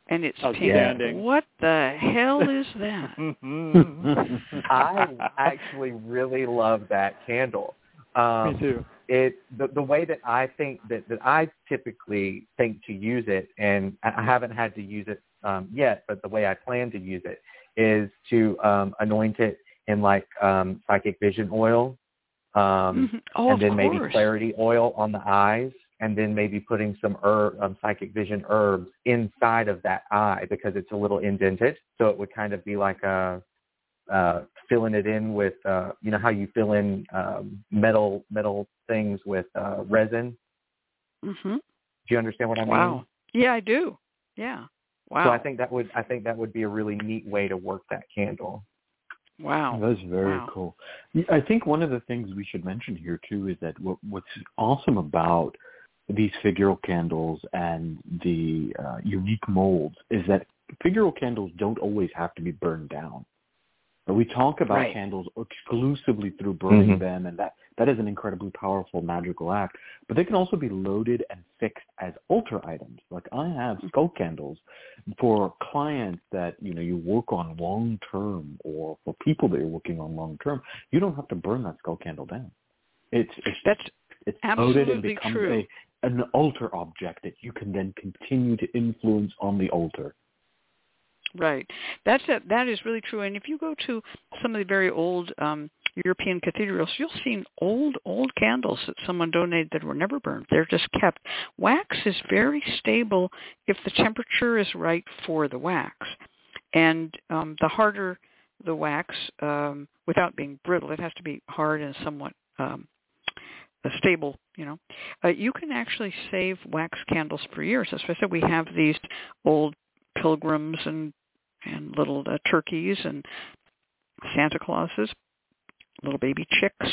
And it's pink. Outstanding. What the hell is that? I actually really love that candle. Um, Me too. it the the way that I think that that I typically think to use it, and I haven't had to use it um, yet, but the way I plan to use it is to um, anoint it in like um, psychic vision oil, um, Mhm. Oh, and then maybe clarity oil on the eyes, and then maybe putting some herb, um, psychic vision herbs inside of that eye because it's a little indented, so it would kind of be like a uh, filling it in with, uh, you know, how you fill in um, metal metal things with uh, resin. Mhm. Do you understand what I mean? Wow. Yeah, I do. Yeah. Wow. So I think that would I think that would be a really neat way to work that candle. wow. That's very Wow. cool. I think one of the things we should mention here too is that what, what's awesome about these figural candles and the uh, unique molds is that figural candles don't always have to be burned down. But we talk about Right. candles exclusively through burning Mhm. them, and that that is an incredibly powerful magical act. But they can also be loaded and fixed as altar items. Like I have skull candles for clients that you know you work on long term, or for people that you're working on long term. You don't have to burn that skull candle down. It's it's That's it's loaded and becomes true. a an altar object that you can then continue to influence on the altar. Right. That's a, that is really true. And if you go to some of the very old um, European cathedrals, you'll see old old candles that someone donated that were never burned. They're just kept. Wax is very stable if the temperature is right for the wax, and um, the harder the wax, um, without being brittle, it has to be hard and somewhat um, uh, stable. You know, uh, you can actually save wax candles for years. As I said, we have these old pilgrims and and little uh, turkeys and Santa Clauses, little baby chicks.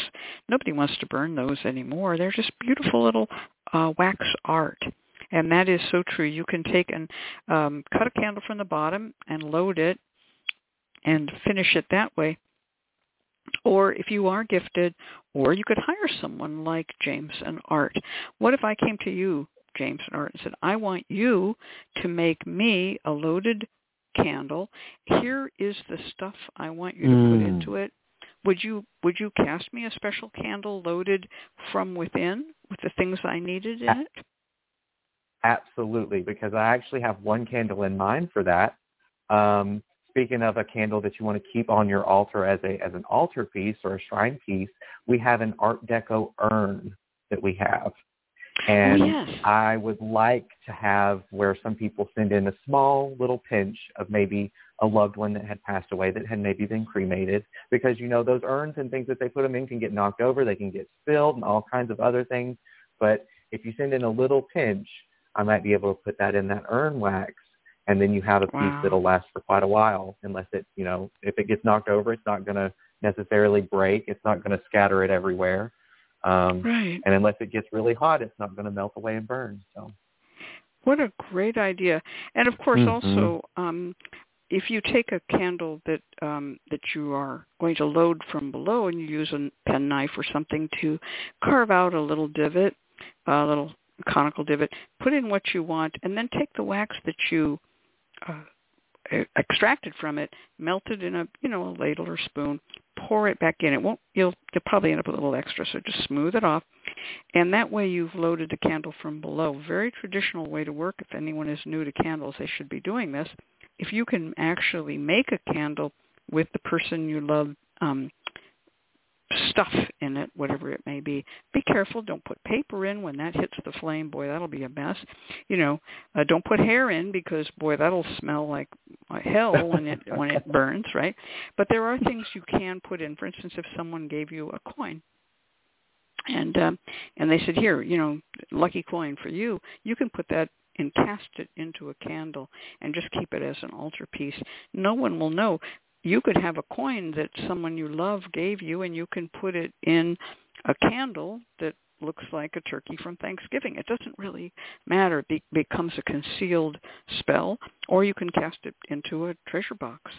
Nobody wants to burn those anymore. They're just beautiful little uh, wax art. And that is so true. You can take and um, cut a candle from the bottom and load it and finish it that way. Or if you are gifted, or you could hire someone like James and Art. What if I came to you, James and Art, and said, I want you to make me a loaded candle. Here is the stuff I want you to put Mm. into it. Would you would you cast me a special candle loaded from within with the things I needed in it? Absolutely, because I actually have one candle in mind for that. Um, speaking of a candle that you want to keep on your altar as a as an altar piece or a shrine piece, we have an Art Deco urn that we have. And oh, yes. I would like to have where some people send in a small little pinch of maybe a loved one that had passed away that had maybe been cremated because you know those urns and things that they put them in can get knocked over, they can get spilled and all kinds of other things. But if you send in a little pinch, I might be able to put that in that urn wax and then you have a piece Wow. that'll last for quite a while unless it, you know, if it gets knocked over, it's not going to necessarily break. It's not going to scatter it everywhere. Um, Right. and unless it gets really hot, it's not going to melt away and burn. So What a great idea. And of course Mhm. also um if you take a candle that um that you are going to load from below and you use a pen knife or something to carve out a little divot, a little conical divot, put in what you want and then take the wax that you uh, extracted from it, melted in a you know a ladle or spoon, pour it back in. It won't. You'll you'll probably end up with a little extra, so just smooth it off, and that way you've loaded the candle from below. Very traditional way to work. If anyone is new to candles, they should be doing this. If you can actually make a candle with the person you love um, stuff in it, whatever it may be. Be careful. Don't put paper in when that hits the flame. Boy, that'll be a mess. You know, uh, don't put hair in because boy, that'll smell like hell when it when it burns, right? But there are things you can put in. For instance, if someone gave you a coin and um, and they said, here, you know, lucky coin for you, you can put that and cast it into a candle and just keep it as an altar piece. No one will know you could have a coin that someone you love gave you and you can put it in a candle that looks like a turkey from Thanksgiving. It doesn't really matter. It becomes a concealed spell, or you can cast it into a treasure box.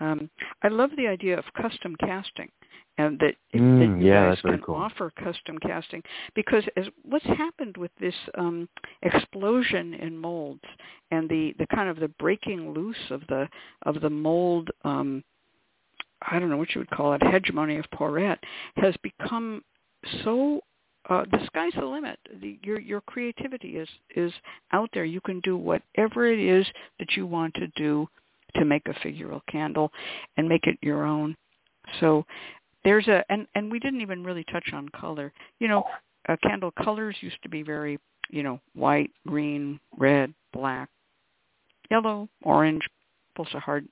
Um, I love the idea of custom casting and that, mm, that you yeah, guys can cool. offer custom casting because as what's happened with this um, explosion in molds and the, the kind of the breaking loose of the of the mold um, I don't know what you would call it hegemony of Pourette has become so uh, the sky's the limit. The, your your creativity is is out there. You can do whatever it is that you want to do to make a figural candle and make it your own. So there's a and and we didn't even really touch on color. You know, uh, candle colors used to be very you know white, green, red, black, yellow, orange. Also hard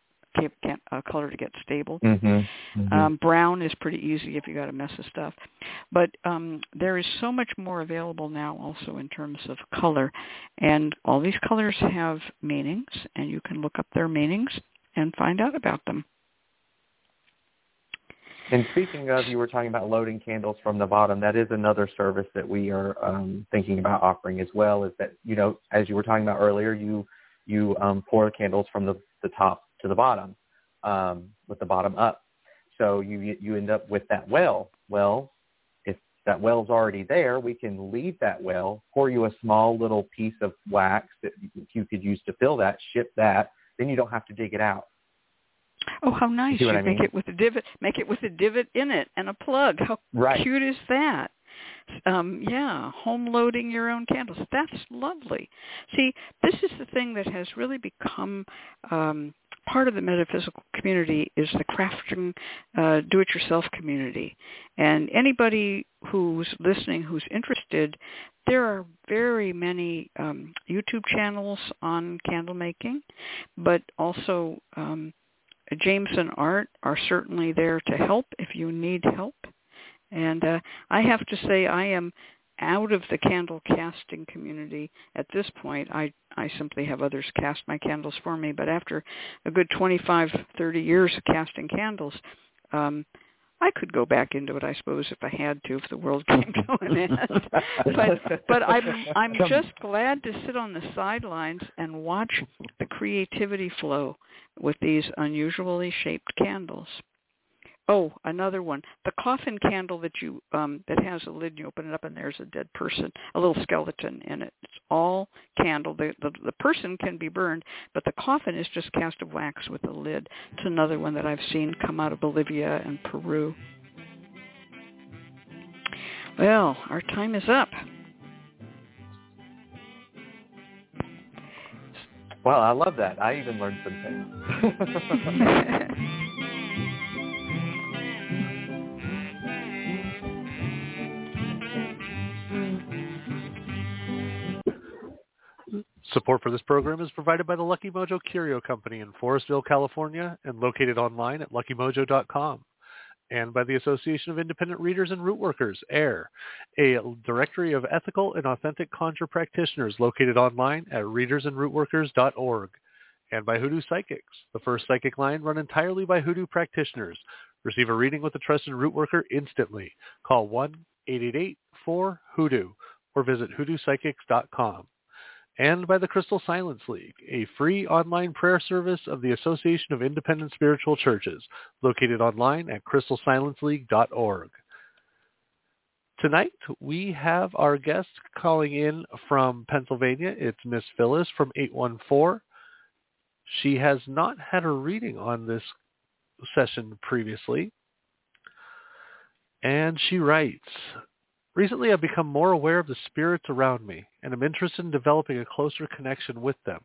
can, uh, color to get stable. Mm-hmm. Mm-hmm. Um, brown is pretty easy if you got a mess of stuff, but um, there is so much more available now also in terms of color, and all these colors have meanings, and you can look up their meanings and find out about them. And speaking of, you were talking about loading candles from the bottom. That is another service that we are um, thinking about offering as well. Is that you know, as you were talking about earlier, you you um, pour candles from the, the top to the bottom, um, with the bottom up. So you you end up with that well. Well, if that well's already there, we can leave that well, pour you a small little piece of wax that you could use to fill that, ship that. Then you don't have to dig it out. Oh, how nice! You, you I make mean? it with a divot. Make it with a divot in it and a plug. How right. cute is that? Um, yeah, home loading your own candles. That's lovely. See, this is the thing that has really become um, part of the metaphysical community is the crafting, uh, do-it-yourself community. And anybody who's listening who's interested, there are very many um, YouTube channels on candle making, but also um, James and Art are certainly there to help if you need help. And uh, I have to say I am out of the candle casting community at this point. I, I simply have others cast my candles for me. But after a good 25, 30 years of casting candles, um, I could go back into it, I suppose, if I had to, if the world came to an end. but but I'm I'm just glad to sit on the sidelines and watch the creativity flow with these unusually shaped candles. Oh, another one. The coffin candle that you um that has a lid and you open it up and there's a dead person, a little skeleton in it. It's all candle. The the, the person can be burned, but the coffin is just cast of wax with a lid. It's another one that I've seen come out of Bolivia and Peru. Well, our time is up. Well, I love that. I even learned some things. Support for this program is provided by the Lucky Mojo Curio Company in Forestville, California, and located online at luckymojo.com, and by the Association of Independent Readers and Root Workers, AIRR, a directory of ethical and authentic conjure practitioners located online at readersandrootworkers.org, and by Hoodoo Psychics, the first psychic line run entirely by Hoodoo practitioners. Receive a reading with a trusted root worker instantly. Call 1-888-4-HOODOO or visit hoodoopsychics.com and by the Crystal Silence League, a free online prayer service of the Association of Independent Spiritual Churches, located online at crystalsilenceleague.org. Tonight, we have our guest calling in from Pennsylvania. It's Miss Phyllis from 814. She has not had a reading on this session previously. And she writes, Recently I've become more aware of the spirits around me and am interested in developing a closer connection with them.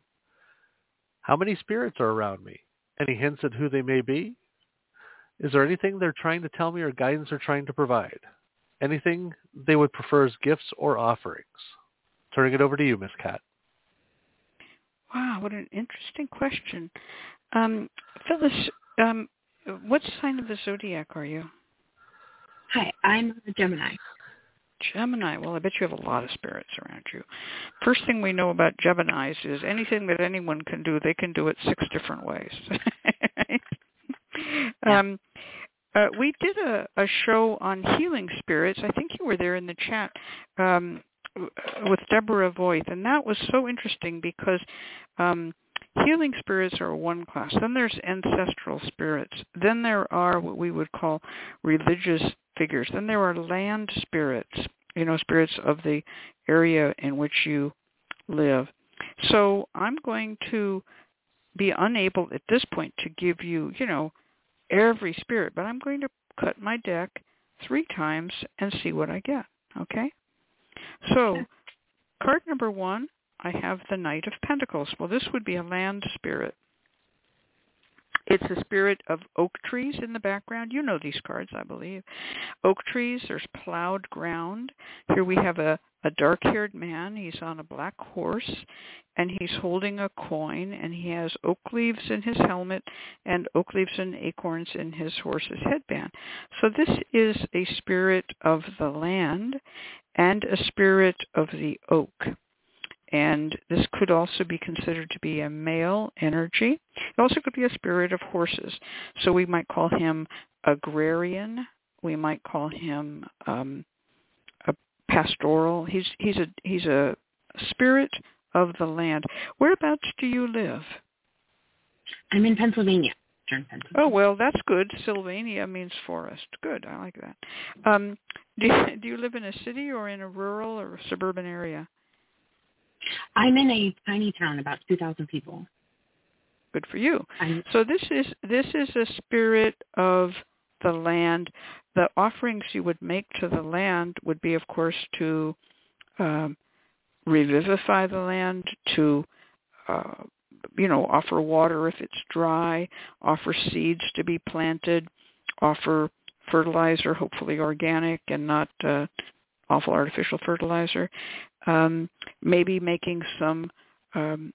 How many spirits are around me? Any hints at who they may be? Is there anything they're trying to tell me or guidance they're trying to provide? Anything they would prefer as gifts or offerings? Turning it over to you, Miss Cat. Wow, what an interesting question. Um, Phyllis, um, what sign of the zodiac are you? Hi, I'm a Gemini. Gemini. Well, I bet you have a lot of spirits around you. First thing we know about Geminis is anything that anyone can do, they can do it six different ways. Yeah. um, uh, we did a, a show on healing spirits. I think you were there in the chat um, with Deborah Voigt, and that was so interesting because um, healing spirits are one class. Then there's ancestral spirits. Then there are what we would call religious figures. Then there are land spirits, you know, spirits of the area in which you live. So I'm going to be unable at this point to give you, you know, every spirit, but I'm going to cut my deck three times and see what I get. Okay? So, card number one, I have the Knight of Pentacles. Well, this would be a land spirit. It's a spirit of oak trees in the background. You know these cards, I believe. Oak trees, there's plowed ground. Here we have a, a dark-haired man. He's on a black horse, and he's holding a coin, and he has oak leaves in his helmet and oak leaves and acorns in his horse's headband. So this is a spirit of the land and a spirit of the oak and this could also be considered to be a male energy. It also could be a spirit of horses. So we might call him agrarian. We might call him um, a pastoral. He's he's a he's a spirit of the land. Whereabouts do you live? I'm in Pennsylvania. Oh well, that's good. Sylvania means forest. Good, I like that. Um, do you, do you live in a city or in a rural or a suburban area? I'm in a tiny town, about 2,000 people. Good for you. I'm, So this is this is a spirit of the land. The offerings you would make to the land would be, of course, to um, revivify the land, to uh, you know offer water if it's dry, offer seeds to be planted, offer fertilizer, hopefully organic and not uh, awful artificial fertilizer. Um, maybe making some um,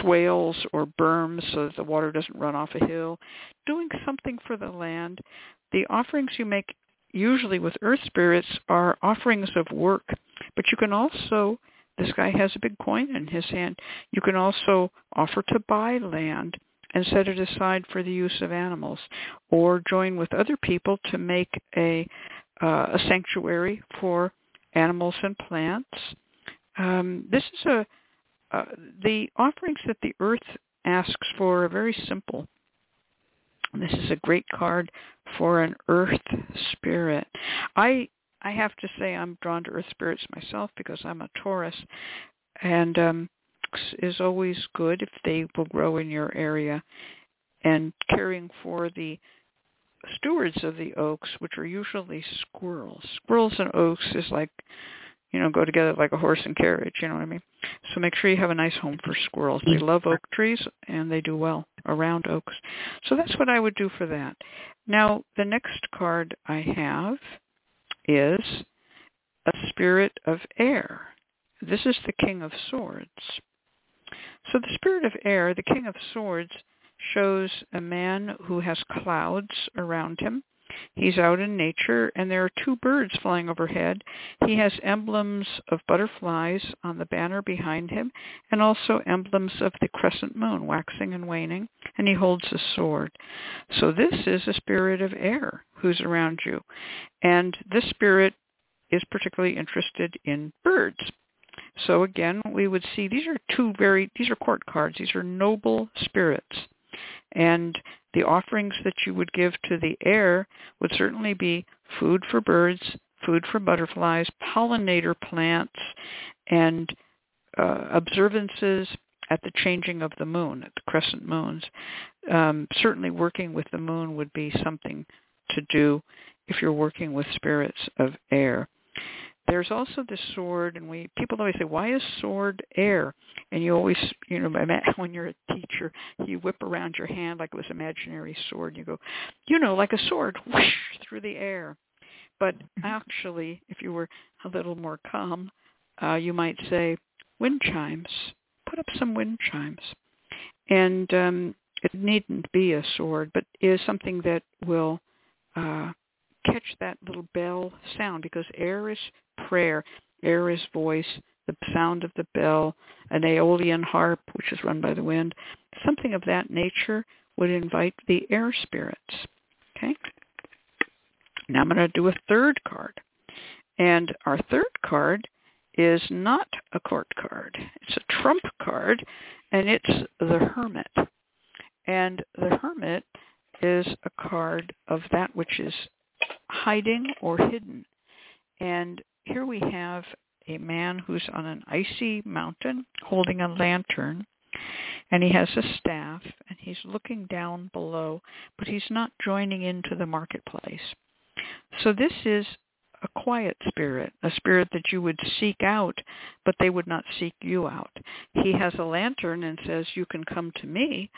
swales or berms so that the water doesn't run off a hill, doing something for the land. The offerings you make usually with earth spirits are offerings of work, but you can also, this guy has a big coin in his hand, you can also offer to buy land and set it aside for the use of animals or join with other people to make a, uh, a sanctuary for animals and plants. Um, this is a uh, the offerings that the earth asks for are very simple. This is a great card for an earth spirit. I I have to say I'm drawn to earth spirits myself because I'm a Taurus, and um, is always good if they will grow in your area. And caring for the stewards of the oaks, which are usually squirrels. Squirrels and oaks is like, you know, go together like a horse and carriage. You know what I mean? So make sure you have a nice home for squirrels. They love oak trees and they do well around oaks. So that's what I would do for that. Now, the next card I have is a spirit of air. This is the King of Swords. So the spirit of air, the King of Swords, shows a man who has clouds around him. He's out in nature, and there are two birds flying overhead. He has emblems of butterflies on the banner behind him, and also emblems of the crescent moon waxing and waning, and he holds a sword. So this is a spirit of air who's around you. And this spirit is particularly interested in birds. So again, we would see these are two very, these are court cards. These are noble spirits. And the offerings that you would give to the air would certainly be food for birds, food for butterflies, pollinator plants, and uh, observances at the changing of the moon, at the crescent moons. Um, certainly working with the moon would be something to do if you're working with spirits of air. There's also the sword, and we people always say, "Why is sword air?" And you always, you know, when you're a teacher, you whip around your hand like it was imaginary sword. And you go, you know, like a sword, whoosh through the air. But actually, if you were a little more calm, uh, you might say, "Wind chimes." Put up some wind chimes, and um, it needn't be a sword, but is something that will uh, catch that little bell sound because air is prayer, is voice, the sound of the bell, an aeolian harp, which is run by the wind, something of that nature would invite the air spirits. Okay? Now I'm going to do a third card. And our third card is not a court card. It's a trump card, and it's the hermit. And the hermit is a card of that which is hiding or hidden. And here we have a man who's on an icy mountain holding a lantern and he has a staff and he's looking down below but he's not joining into the marketplace. So this is a quiet spirit a spirit that you would seek out but they would not seek you out. He has a lantern and says you can come to me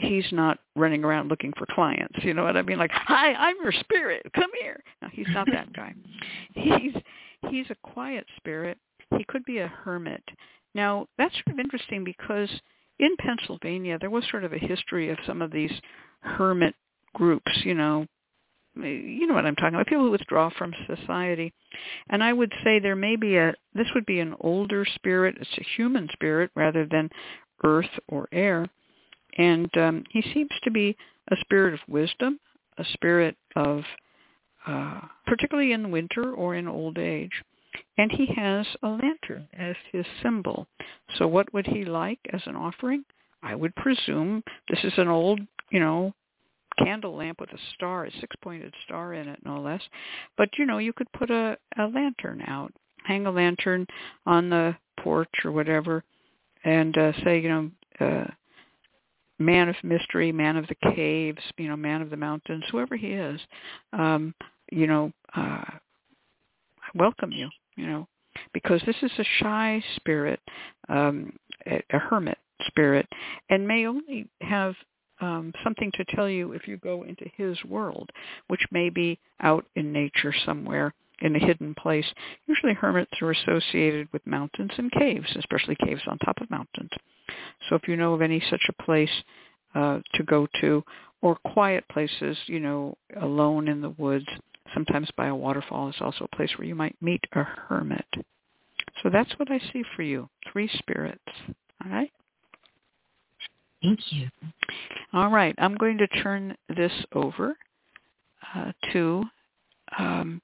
he's not running around looking for clients. You know what I mean? Like, hi, I'm your spirit. Come here. No, he's not that guy. He's he's a quiet spirit. He could be a hermit. Now that's sort of interesting because in Pennsylvania there was sort of a history of some of these hermit groups. You know, you know what I'm talking about. People who withdraw from society. And I would say there may be a this would be an older spirit. It's a human spirit rather than earth or air and um, he seems to be a spirit of wisdom, a spirit of, uh, particularly in winter or in old age. And he has a lantern as his symbol. So what would he like as an offering? I would presume this is an old, you know, candle lamp with a star, a six-pointed star in it, no less. But you know, you could put a, a lantern out, hang a lantern on the porch or whatever, and uh, say, you know, uh, man of mystery, man of the caves, you know, man of the mountains, whoever he is, um, you know, uh, I welcome you, you know, because this is a shy spirit, um, a, a hermit spirit, and may only have um, something to tell you if you go into his world, which may be out in nature somewhere in a hidden place. Usually hermits are associated with mountains and caves, especially caves on top of mountains. So if you know of any such a place uh, to go to, or quiet places, you know, alone in the woods, sometimes by a waterfall is also a place where you might meet a hermit. So that's what I see for you, three spirits. All right? Thank you. All right, I'm going to turn this over uh, to, um,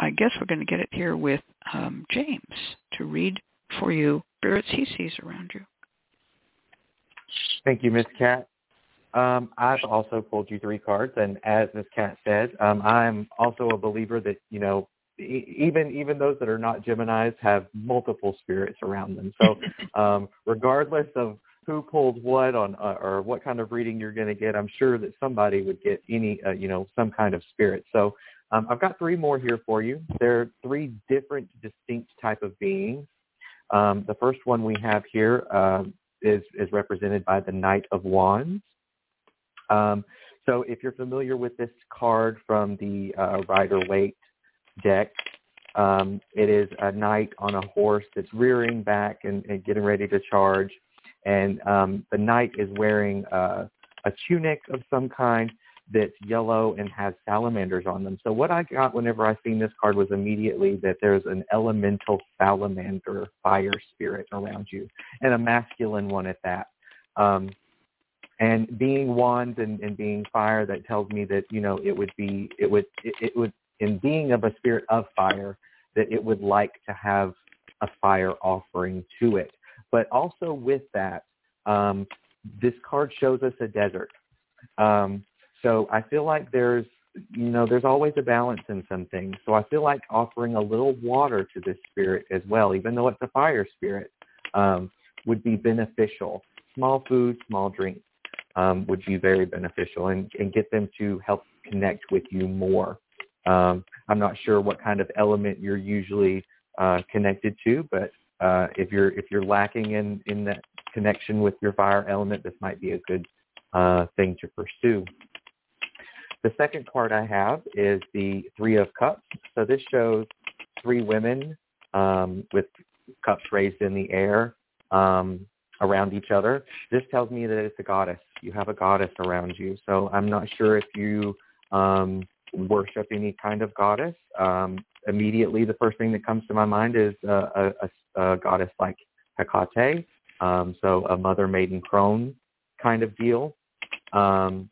I guess we're going to get it here with um, James to read for you spirits he sees around you. Thank you, Miss Cat. Um, I've also pulled you three cards, and as Miss Cat said, um, I'm also a believer that you know even even those that are not Gemini's have multiple spirits around them. So um, regardless of who pulled what on uh, or what kind of reading you're going to get, I'm sure that somebody would get any uh, you know some kind of spirit. So um, I've got three more here for you. They're three different, distinct type of beings. Um, the first one we have here uh, is, is represented by the Knight of Wands. Um, so if you're familiar with this card from the uh, Rider-Waite deck, um, it is a knight on a horse that's rearing back and, and getting ready to charge. And um, the knight is wearing uh, a tunic of some kind that's yellow and has salamanders on them. So what I got whenever I seen this card was immediately that there's an elemental salamander fire spirit around you, and a masculine one at that. Um, and being wands and, and being fire, that tells me that you know it would be it would it, it would in being of a spirit of fire that it would like to have a fire offering to it. But also with that, um, this card shows us a desert. Um, so I feel like there's, you know, there's always a balance in some things. So I feel like offering a little water to this spirit as well, even though it's a fire spirit. Um, would be beneficial. Small food, small drinks um, would be very beneficial and, and get them to help connect with you more. Um, I'm not sure what kind of element you're usually uh, connected to, but uh, if you're if you're lacking in in that connection with your fire element, this might be a good uh, thing to pursue. The second card I have is the Three of Cups. So this shows three women um, with cups raised in the air um, around each other. This tells me that it's a goddess. You have a goddess around you. So I'm not sure if you um, worship any kind of goddess. Um, immediately, the first thing that comes to my mind is a, a, a goddess like Hecate, um, so a mother maiden crone kind of deal. Um,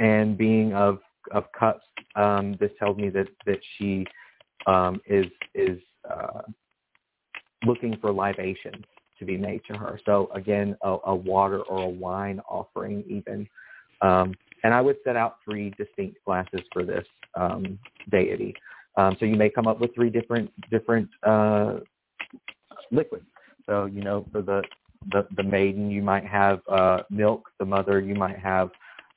and being of of cups, um, this tells me that that she um, is is uh, looking for libations to be made to her. So again, a, a water or a wine offering even. Um, and I would set out three distinct glasses for this um, deity. Um, so you may come up with three different different uh, liquids. So you know, for the the, the maiden, you might have uh, milk. The mother, you might have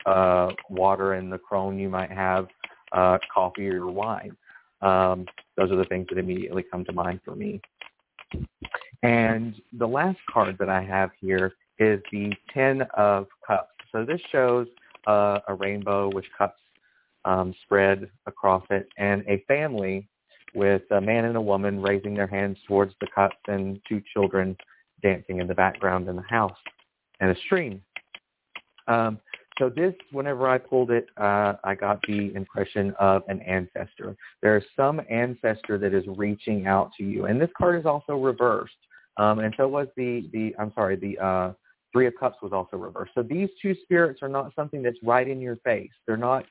uh, water, and the crone, you might have uh, coffee or wine. Um, those are the things that immediately come to mind for me. And the last card that I have here is the Ten of Cups. So this shows uh, a rainbow with cups um, spread across it, and a family with a man and a woman raising their hands towards the cups and two children dancing in the background in the house, and a stream. Um, so this, whenever I pulled it, uh, I got the impression of an ancestor. There is some ancestor that is reaching out to you, and this card is also reversed. Um, and so was the the I'm sorry, the uh, Three of Cups was also reversed. So these two spirits are not something that's right in your face. They're not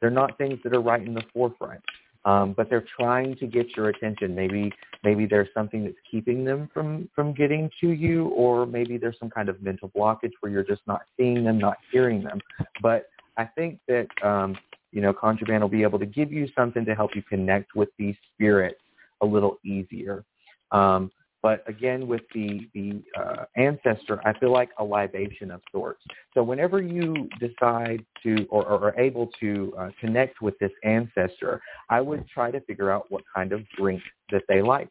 they're not things that are right in the forefront. Um, but they're trying to get your attention. Maybe maybe there's something that's keeping them from from getting to you, or maybe there's some kind of mental blockage where you're just not seeing them, not hearing them. But I think that um, you know, ConjureMan will be able to give you something to help you connect with these spirits a little easier. Um, but again, with the the uh, ancestor, I feel like a libation of sorts. So whenever you decide to or, or are able to uh, connect with this ancestor, I would try to figure out what kind of drink that they like.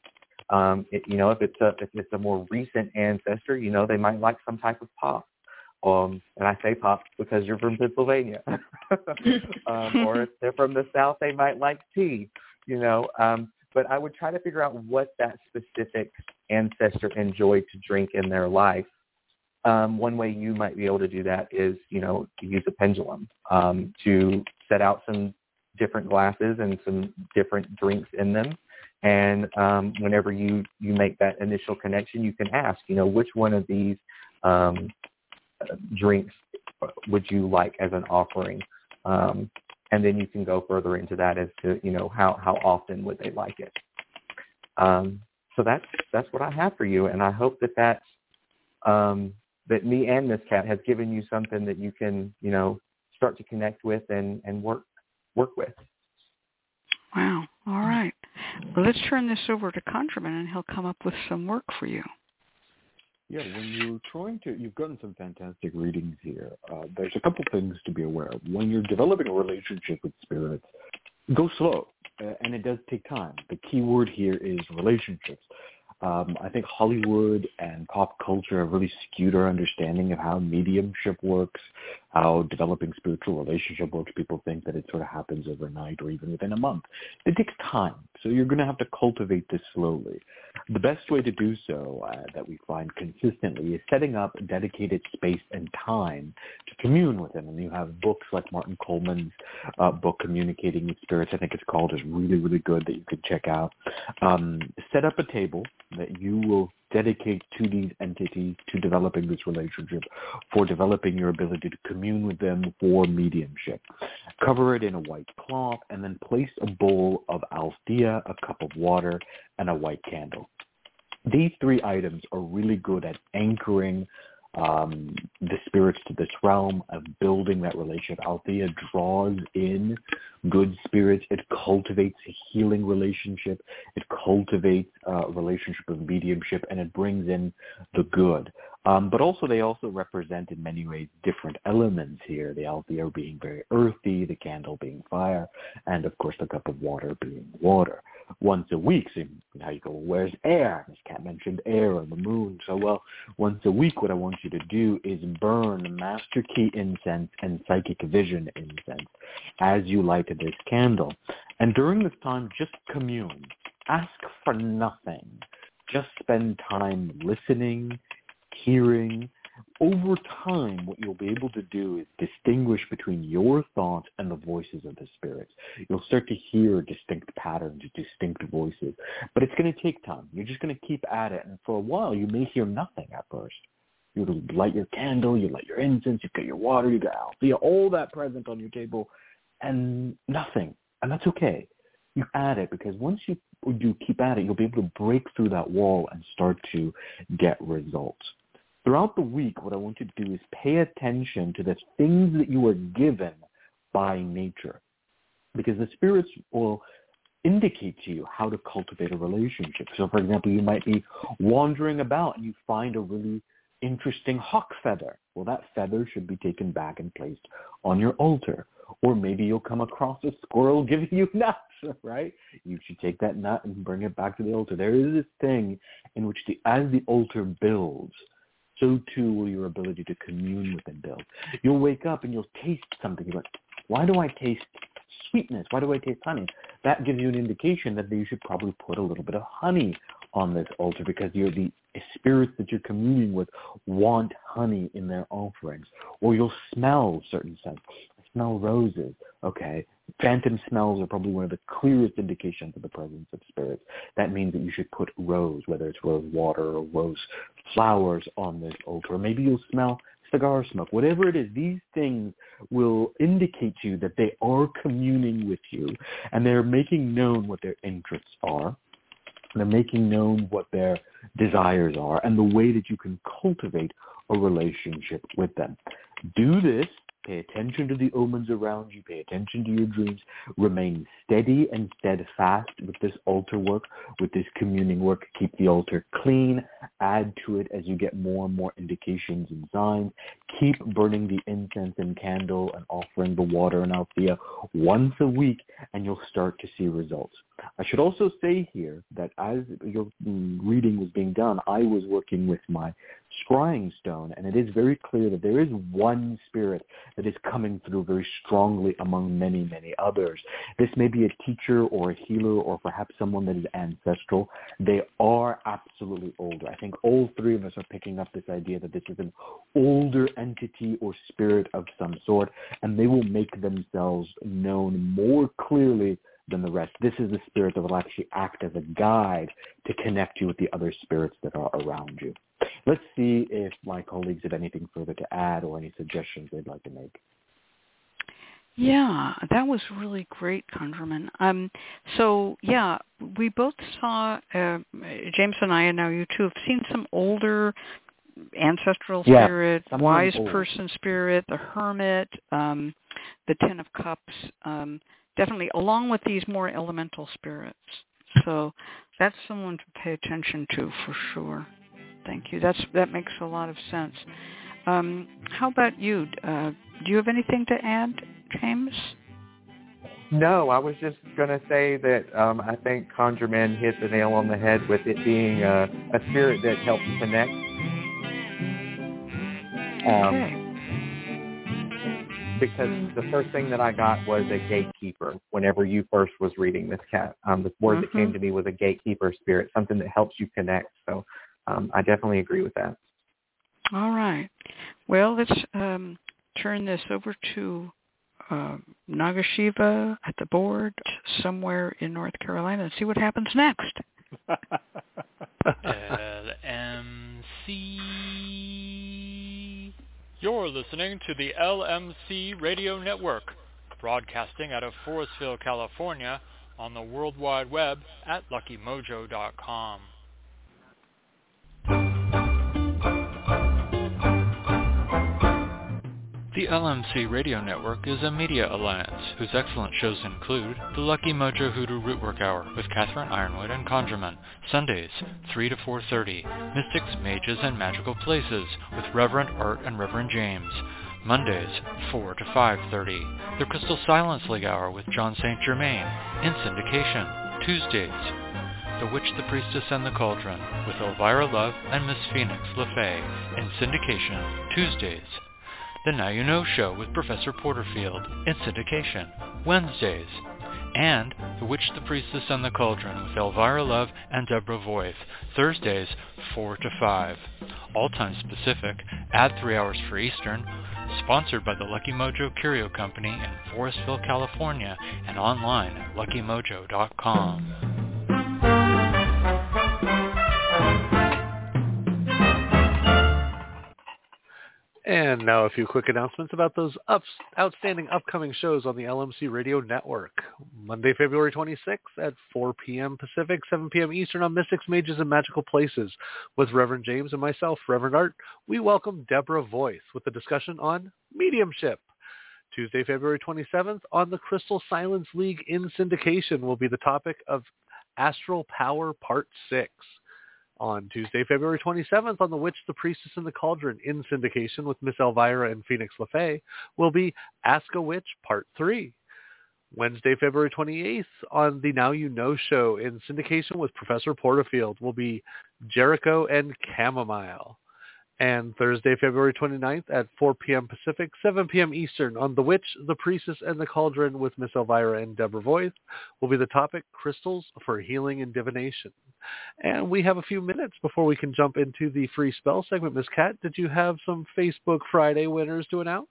Um, it, you know, if it's a if it's a more recent ancestor, you know, they might like some type of pop. Um, and I say pop because you're from Pennsylvania. um, or if they're from the South, they might like tea. You know, um, but I would try to figure out what that specific ancestor enjoyed to drink in their life. Um, one way you might be able to do that is, you know, to use a pendulum um, to set out some different glasses and some different drinks in them. And um, whenever you, you make that initial connection, you can ask, you know, which one of these um, drinks would you like as an offering? And then you can go further into that as to you know how how often would they like it. Um, so that's that's what I have for you, and I hope that that um, that me and Miss Cat has given you something that you can you know start to connect with and and work work with. Wow. All right. Well, let's turn this over to ConjureMan, and he'll come up with some work for you. Yeah, when you're trying to, you've gotten some fantastic readings here. Uh, there's a couple things to be aware of. When you're developing a relationship with spirits, go slow, uh, and it does take time. The key word here is relationships. Um, I think Hollywood and pop culture have really skewed our understanding of how mediumship works, how developing spiritual relationship works. People think that it sort of happens overnight or even within a month. It takes time, so you're going to have to cultivate this slowly. The best way to do so uh, that we find consistently is setting up dedicated space and time to commune with them. And you have books like Martin Coleman's uh, book, Communicating with Spirits, I think it's called, is really, really good that you can check out. Um, set up a table that you will dedicate to these entities to developing this relationship, for developing your ability to commune with them for mediumship. Cover it in a white cloth and then place a bowl of Althea, a cup of water, and a white candle. These three items are really good at anchoring um, the spirits to this realm of building that relationship. Althea draws in good spirits. It cultivates a healing relationship. It cultivates a relationship of mediumship, and it brings in the good. Um, but also, they also represent in many ways different elements here. The Althea being very earthy, the candle being fire, and of course the cup of water being water. Once a week, so now you go, where's air? This cat mentioned air on the moon. So, well, once a week, what I want you to do is burn Master Key incense and Psychic Vision incense as you light this candle. And during this time, just commune. Ask for nothing. Just spend time listening, hearing. Over time, what you'll be able to do is distinguish between your thoughts and the voices of the spirits. You'll start to hear distinct patterns, distinct voices. But it's going to take time. You're just going to keep at it. And for a while, you may hear nothing at first. You light your candle, you light your incense, you've got your water, you got Althea, all that present on your table, and nothing. And that's okay. You add it because once you do keep at it, you'll be able to break through that wall and start to get results. Throughout the week, what I want you to do is pay attention to the things that you are given by nature. Because the spirits will indicate to you how to cultivate a relationship. So, for example, you might be wandering about and you find a really interesting hawk feather. Well, that feather should be taken back and placed on your altar. Or maybe you'll come across a squirrel giving you nuts, right? You should take that nut and bring it back to the altar. There is this thing in which the, as the altar builds, so too will your ability to commune with and build. You'll wake up and you'll taste something. You're like, why do I taste sweetness? Why do I taste honey? That gives you an indication that you should probably put a little bit of honey on this altar because you're the spirits that you're communing with want honey in their offerings. Or you'll smell certain scents. Smell roses. Okay. Phantom smells are probably one of the clearest indications of the presence of spirits. That means that you should put rose, whether it's rose water or rose flowers on this altar. Maybe you'll smell cigar smoke, whatever it is, these things will indicate to you that they are communing with you and they're making known what their interests are. They're making known what their desires are and the way that you can cultivate a relationship with them. Do this Pay attention to the omens around you. Pay attention to your dreams. Remain steady and steadfast with this altar work, with this communing work. Keep the altar clean. Add to it as you get more and more indications and signs. Keep burning the incense and candle and offering the water and althea once a week, and you'll start to see results. I should also say here that as your reading was being done, I was working with my scrying stone, and it is very clear that there is one spirit that is coming through very strongly among many, many others. This may be a teacher or a healer or perhaps someone that is ancestral. They are absolutely older. I think all three of us are picking up this idea that this is an older entity or spirit of some sort, and they will make themselves known more clearly than the rest. This is the spirit that will actually act as a guide to connect you with the other spirits that are around you. Let's see if my colleagues have anything further to add or any suggestions they'd like to make. Yeah, that was really great, ConjureMan. Um, so yeah, we both saw uh, James and I, and now you too, have seen some older ancestral yeah, spirit, wise old. person spirit, the hermit, um, the Ten of Cups. Um, definitely, along with these more elemental spirits. So that's someone to pay attention to for sure. Thank you. That's that makes a lot of sense. Um, how about you? Uh, do you have anything to add, James? No, I was just going to say that um, I think ConjureMan hit the nail on the head with it being a, a spirit that helps connect. Um, okay. Because the first thing that I got was a gatekeeper. Whenever you first was reading this cat, um, the word mm-hmm. that came to me was a gatekeeper spirit, something that helps you connect. So um, I definitely agree with that. All right. Well, let's um, turn this over to uh, Nagasiva at the board somewhere in North Carolina and see what happens next. LMC. You're listening to the LMC Radio Network, broadcasting out of Forestville, California, on the World Wide Web at luckymojo.com. LMC Radio Network is a media alliance whose excellent shows include The Lucky Mojo Hoodoo Rootwork Hour with Catherine Yronwode and ConjureMan, Sundays 3 to 4.30, Mystics, Mages, and Magical Places with Reverend Art and Reverend James, Mondays 4 to 5.30, The Crystal Silence League Hour with John St. Germain in syndication, Tuesdays the Witch, the Priestess, and the Cauldron with Elvira Love and Miss Phoenix LeFae in syndication Tuesdays. The Now You Know Show with Professor Porterfield in syndication Wednesdays. And The Witch, the Priestess, and the Cauldron with Elvira Love and Deborah Voith Thursdays 4 to 5. All times Pacific, add 3 hours for Eastern, sponsored by the Lucky Mojo Curio Company in Forestville, California, and online at luckymojo.com. And now a few quick announcements about those ups, outstanding upcoming shows on the LMC Radio Network. Monday, February 26th at 4 p.m. Pacific, 7 p.m. Eastern on Mystics, Mages, and Magical Places with Reverend James and myself, Reverend Art. We welcome Deborah Voice with a discussion on mediumship. Tuesday, February 27th on the Crystal Silence League in syndication will be the topic of Astral Power Part 6 on Tuesday, February 27th on The Witch, the Priestess, and the Cauldron in syndication with Miss Elvira and Phoenix LeFae will be Ask a Witch Part 3. Wednesday, February 28th on the Now You Know show in syndication with Professor Porterfield will be Jericho and Chamomile and Thursday, February 29th at 4 p.m. Pacific, 7 p.m. Eastern on The Witch, The Priestess, and the Cauldron with Miss Elvira and Deborah Voith will be the topic Crystals for Healing and Divination. And we have a few minutes before we can jump into the free spell segment. Miss Cat, did you have some Facebook Friday winners to announce?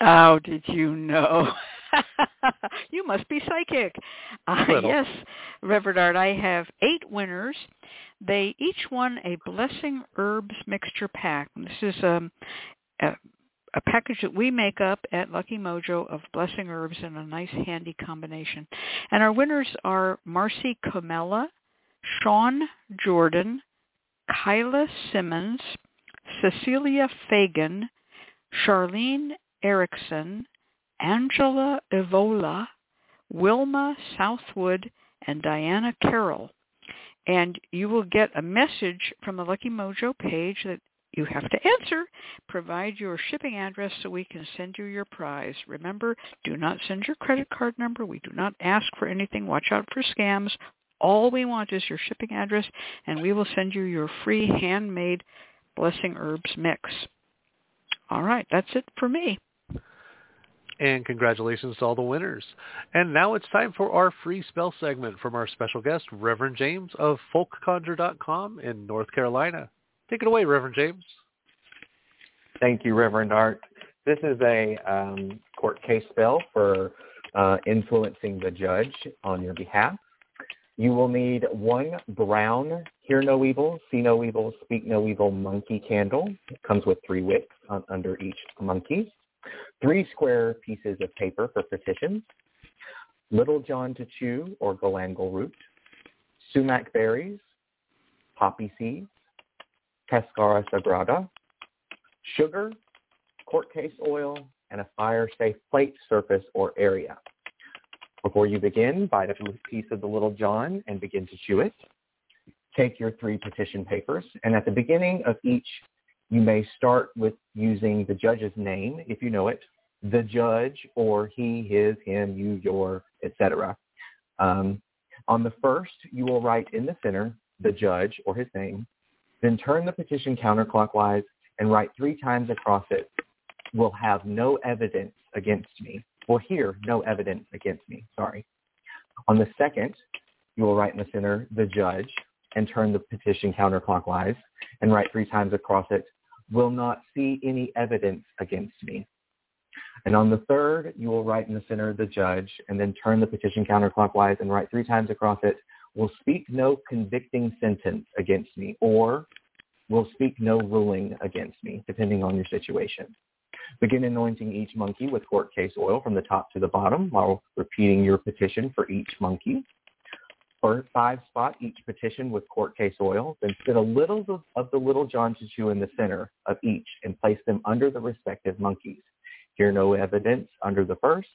Oh, did you know? you must be psychic. Uh, yes, Reverend Art, I have eight winners. They each won a Blessing Herbs Mixture Pack. This is um, a, a package that we make up at Lucky Mojo of Blessing Herbs in a nice handy combination. And our winners are Marcy Comella, Sean Jordan, Kyla Simmons, Cecilia Fagan, Charlene Erickson, Angela Evola, Wilma Southwood, and Diana Carroll. And you will get a message from the Lucky Mojo page that you have to answer. Provide your shipping address so we can send you your prize. Remember, do not send your credit card number. We do not ask for anything. Watch out for scams. All we want is your shipping address, and we will send you your free handmade Blessing Herbs mix. All right, that's it for me. And congratulations to all the winners. And now it's time for our free spell segment from our special guest, Reverend James of folkconjure.com in North Carolina. Take it away, Reverend James. Thank you, Reverend Art. This is a um, court case spell for uh, influencing the judge on your behalf. You will need one brown hear no evil, see no evil, speak no evil monkey candle. It comes with three wicks on, under each monkey three square pieces of paper for petitions, Little John to chew or galangal root, sumac berries, poppy seeds, cascara sagrada, sugar, court case oil, and a fire-safe plate surface or area. Before you begin, bite a piece of the Little John and begin to chew it. Take your three petition papers, and at the beginning of each you may start with using the judge's name, if you know it, the judge, or he, his, him, you, your, etc. Um, on the first, you will write in the center the judge or his name, then turn the petition counterclockwise and write three times across it, will have no evidence against me, or here, no evidence against me, sorry. On the second, you will write in the center the judge and turn the petition counterclockwise and write three times across it, will not see any evidence against me. And on the third, you will write in the center the judge and then turn the petition counterclockwise and write three times across it, will speak no convicting sentence against me or will speak no ruling against me, depending on your situation. Begin anointing each monkey with court case oil from the top to the bottom while repeating your petition for each monkey or five spot each petition with court case oil, then spit a little of, the little John to in the center of each and place them under the respective monkeys. hear no evidence under the first,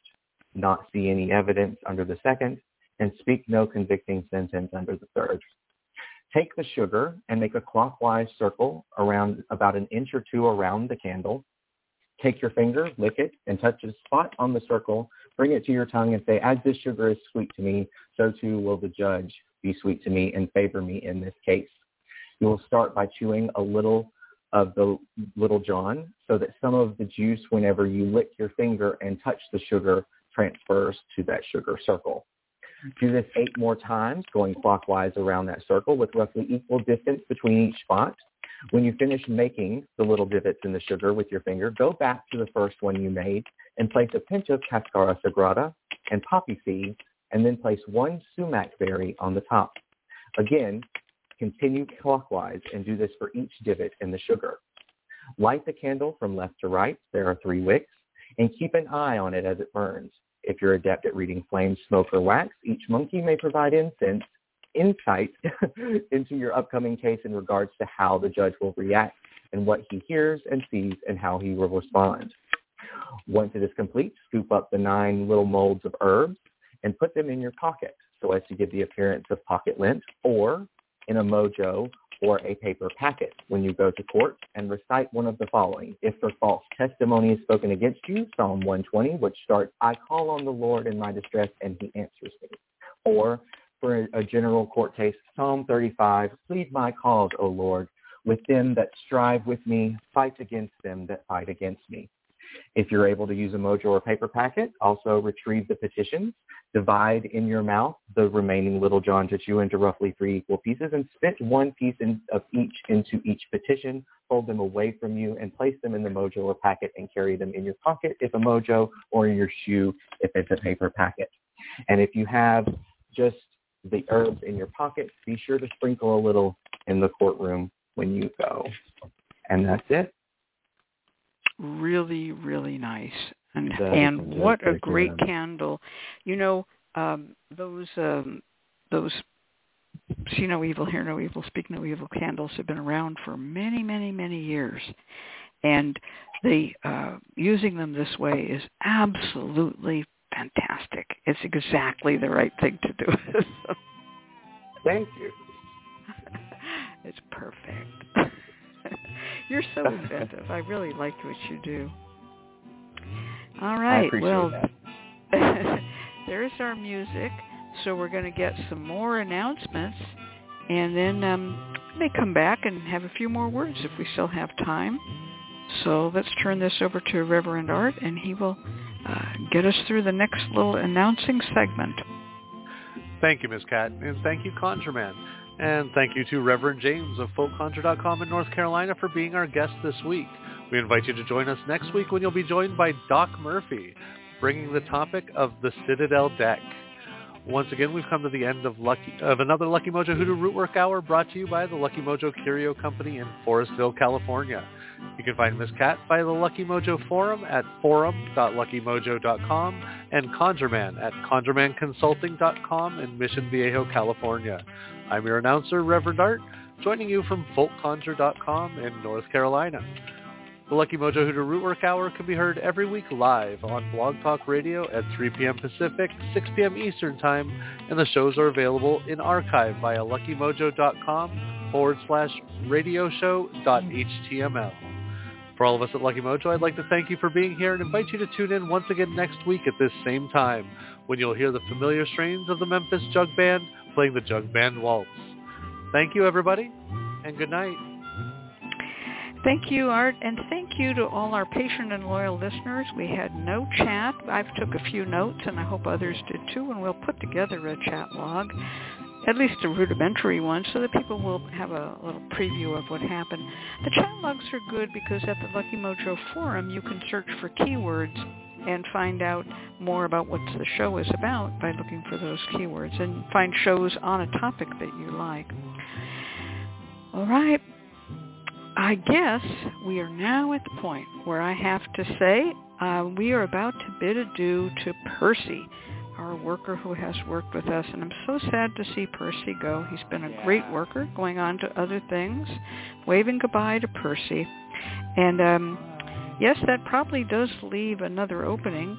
not see any evidence under the second, and speak no convicting sentence under the third. Take the sugar and make a clockwise circle around about an inch or two around the candle. Take your finger, lick it, and touch a spot on the circle. Bring it to your tongue and say, as this sugar is sweet to me, so too will the judge be sweet to me and favor me in this case. You will start by chewing a little of the little John so that some of the juice, whenever you lick your finger and touch the sugar, transfers to that sugar circle. Do this eight more times, going clockwise around that circle with roughly equal distance between each spot. When you finish making the little divots in the sugar with your finger, go back to the first one you made and place a pinch of Cascara Sagrada and poppy seeds, and then place one sumac berry on the top. Again, continue clockwise and do this for each divot in the sugar. Light the candle from left to right. There are three wicks. And keep an eye on it as it burns. If you're adept at reading flame, smoke, or wax, each monkey may provide incense, insight into your upcoming case in regards to how the judge will react and what he hears and sees and how he will respond. Once it is complete, scoop up the nine little molds of herbs and put them in your pocket so as to give the appearance of pocket lint or in a mojo or a paper packet when you go to court and recite one of the following. If for false testimony is spoken against you, Psalm 120, which starts, I call on the Lord in my distress and he answers me. Or for a general court case, Psalm 35, plead my cause, O Lord, with them that strive with me, fight against them that fight against me. If you're able to use a Mojo or paper packet, also retrieve the petitions, divide in your mouth the remaining Little John to chew into roughly three equal pieces, and spit one piece in, of each into each petition. Hold them away from you and place them in the Mojo or packet and carry them in your pocket if a Mojo or in your shoe if it's a paper packet. And if you have just the herbs in your pocket, be sure to sprinkle a little in the courtroom when you go. And that's it. Really really nice. And and what a great candle. You know um those um those see no evil hear no evil speak no evil candles have been around for many many many years. And the uh using them this way is absolutely fantastic it's exactly the right thing to do thank you it's perfect you're so inventive. I really like what you do. All right. well, there's our music. So we're going to get some more announcements, and then um, may come back and have a few more words if we still have time. So let's turn this over to Reverend Art, and he will uh, get us through the next little announcing segment. Thank you, Ms. Cat, and thank you, ConjureMan. And thank you to Reverend James of FolkConjure.com in North Carolina for being our guest this week. We invite you to join us next week when you'll be joined by Doc Murphy, bringing the topic of the Citadel deck. Once again, we've come to the end of, Lucky, of another Lucky Mojo Hoodoo Rootwork Hour brought to you by the Lucky Mojo Curio Company in Forestville, California. You can find Miss Cat via the Lucky Mojo forum at forum.luckymojo.com and ConjureMan at conjuremanconsulting.com in Mission Viejo, California. I'm your announcer, Reverend Art, joining you from folkconjure.com in North Carolina. The Lucky Mojo Hoodoo Rootwork Hour can be heard every week live on Blog Talk Radio at 3 p.m. Pacific, 6 p.m. Eastern Time, and the shows are available in archive via luckymojo.com forward slash radio. For all of us at Lucky Mojo, I'd like to thank you for being here and invite you to tune in once again next week at this same time when you'll hear the familiar strains of the Memphis Jug Band playing the Jug Band Waltz. Thank you, everybody, and good night. Thank you, Art, and thank you to all our patient and loyal listeners. We had no chat. I've took a few notes, and I hope others did too, and we'll put together a chat log, at least a rudimentary one, so that people will have a little preview of what happened. The chat logs are good because at the Lucky Mojo forum, you can search for keywords and find out more about what the show is about by looking for those keywords and find shows on a topic that you like. All right. I guess we are now at the point where I have to say uh, we are about to bid adieu to Percy, our worker who has worked with us. And I'm so sad to see Percy go. He's been a great worker, going on to other things. Waving goodbye to Percy. And um, yes, that probably does leave another opening.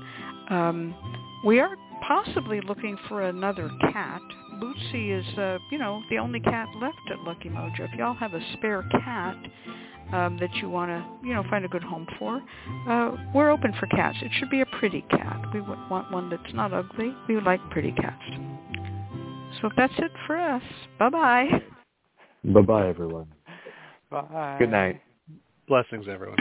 Um, we are possibly looking for another cat. Bootsy is, uh, you know, the only cat left at Lucky Mojo. If y'all have a spare cat um, that you want to, you know, find a good home for, uh, we're open for cats. It should be a pretty cat. We want one that's not ugly. We like pretty cats. So that's it for us. Bye-bye. Bye-bye, everyone. Bye. Good night. Blessings, everyone.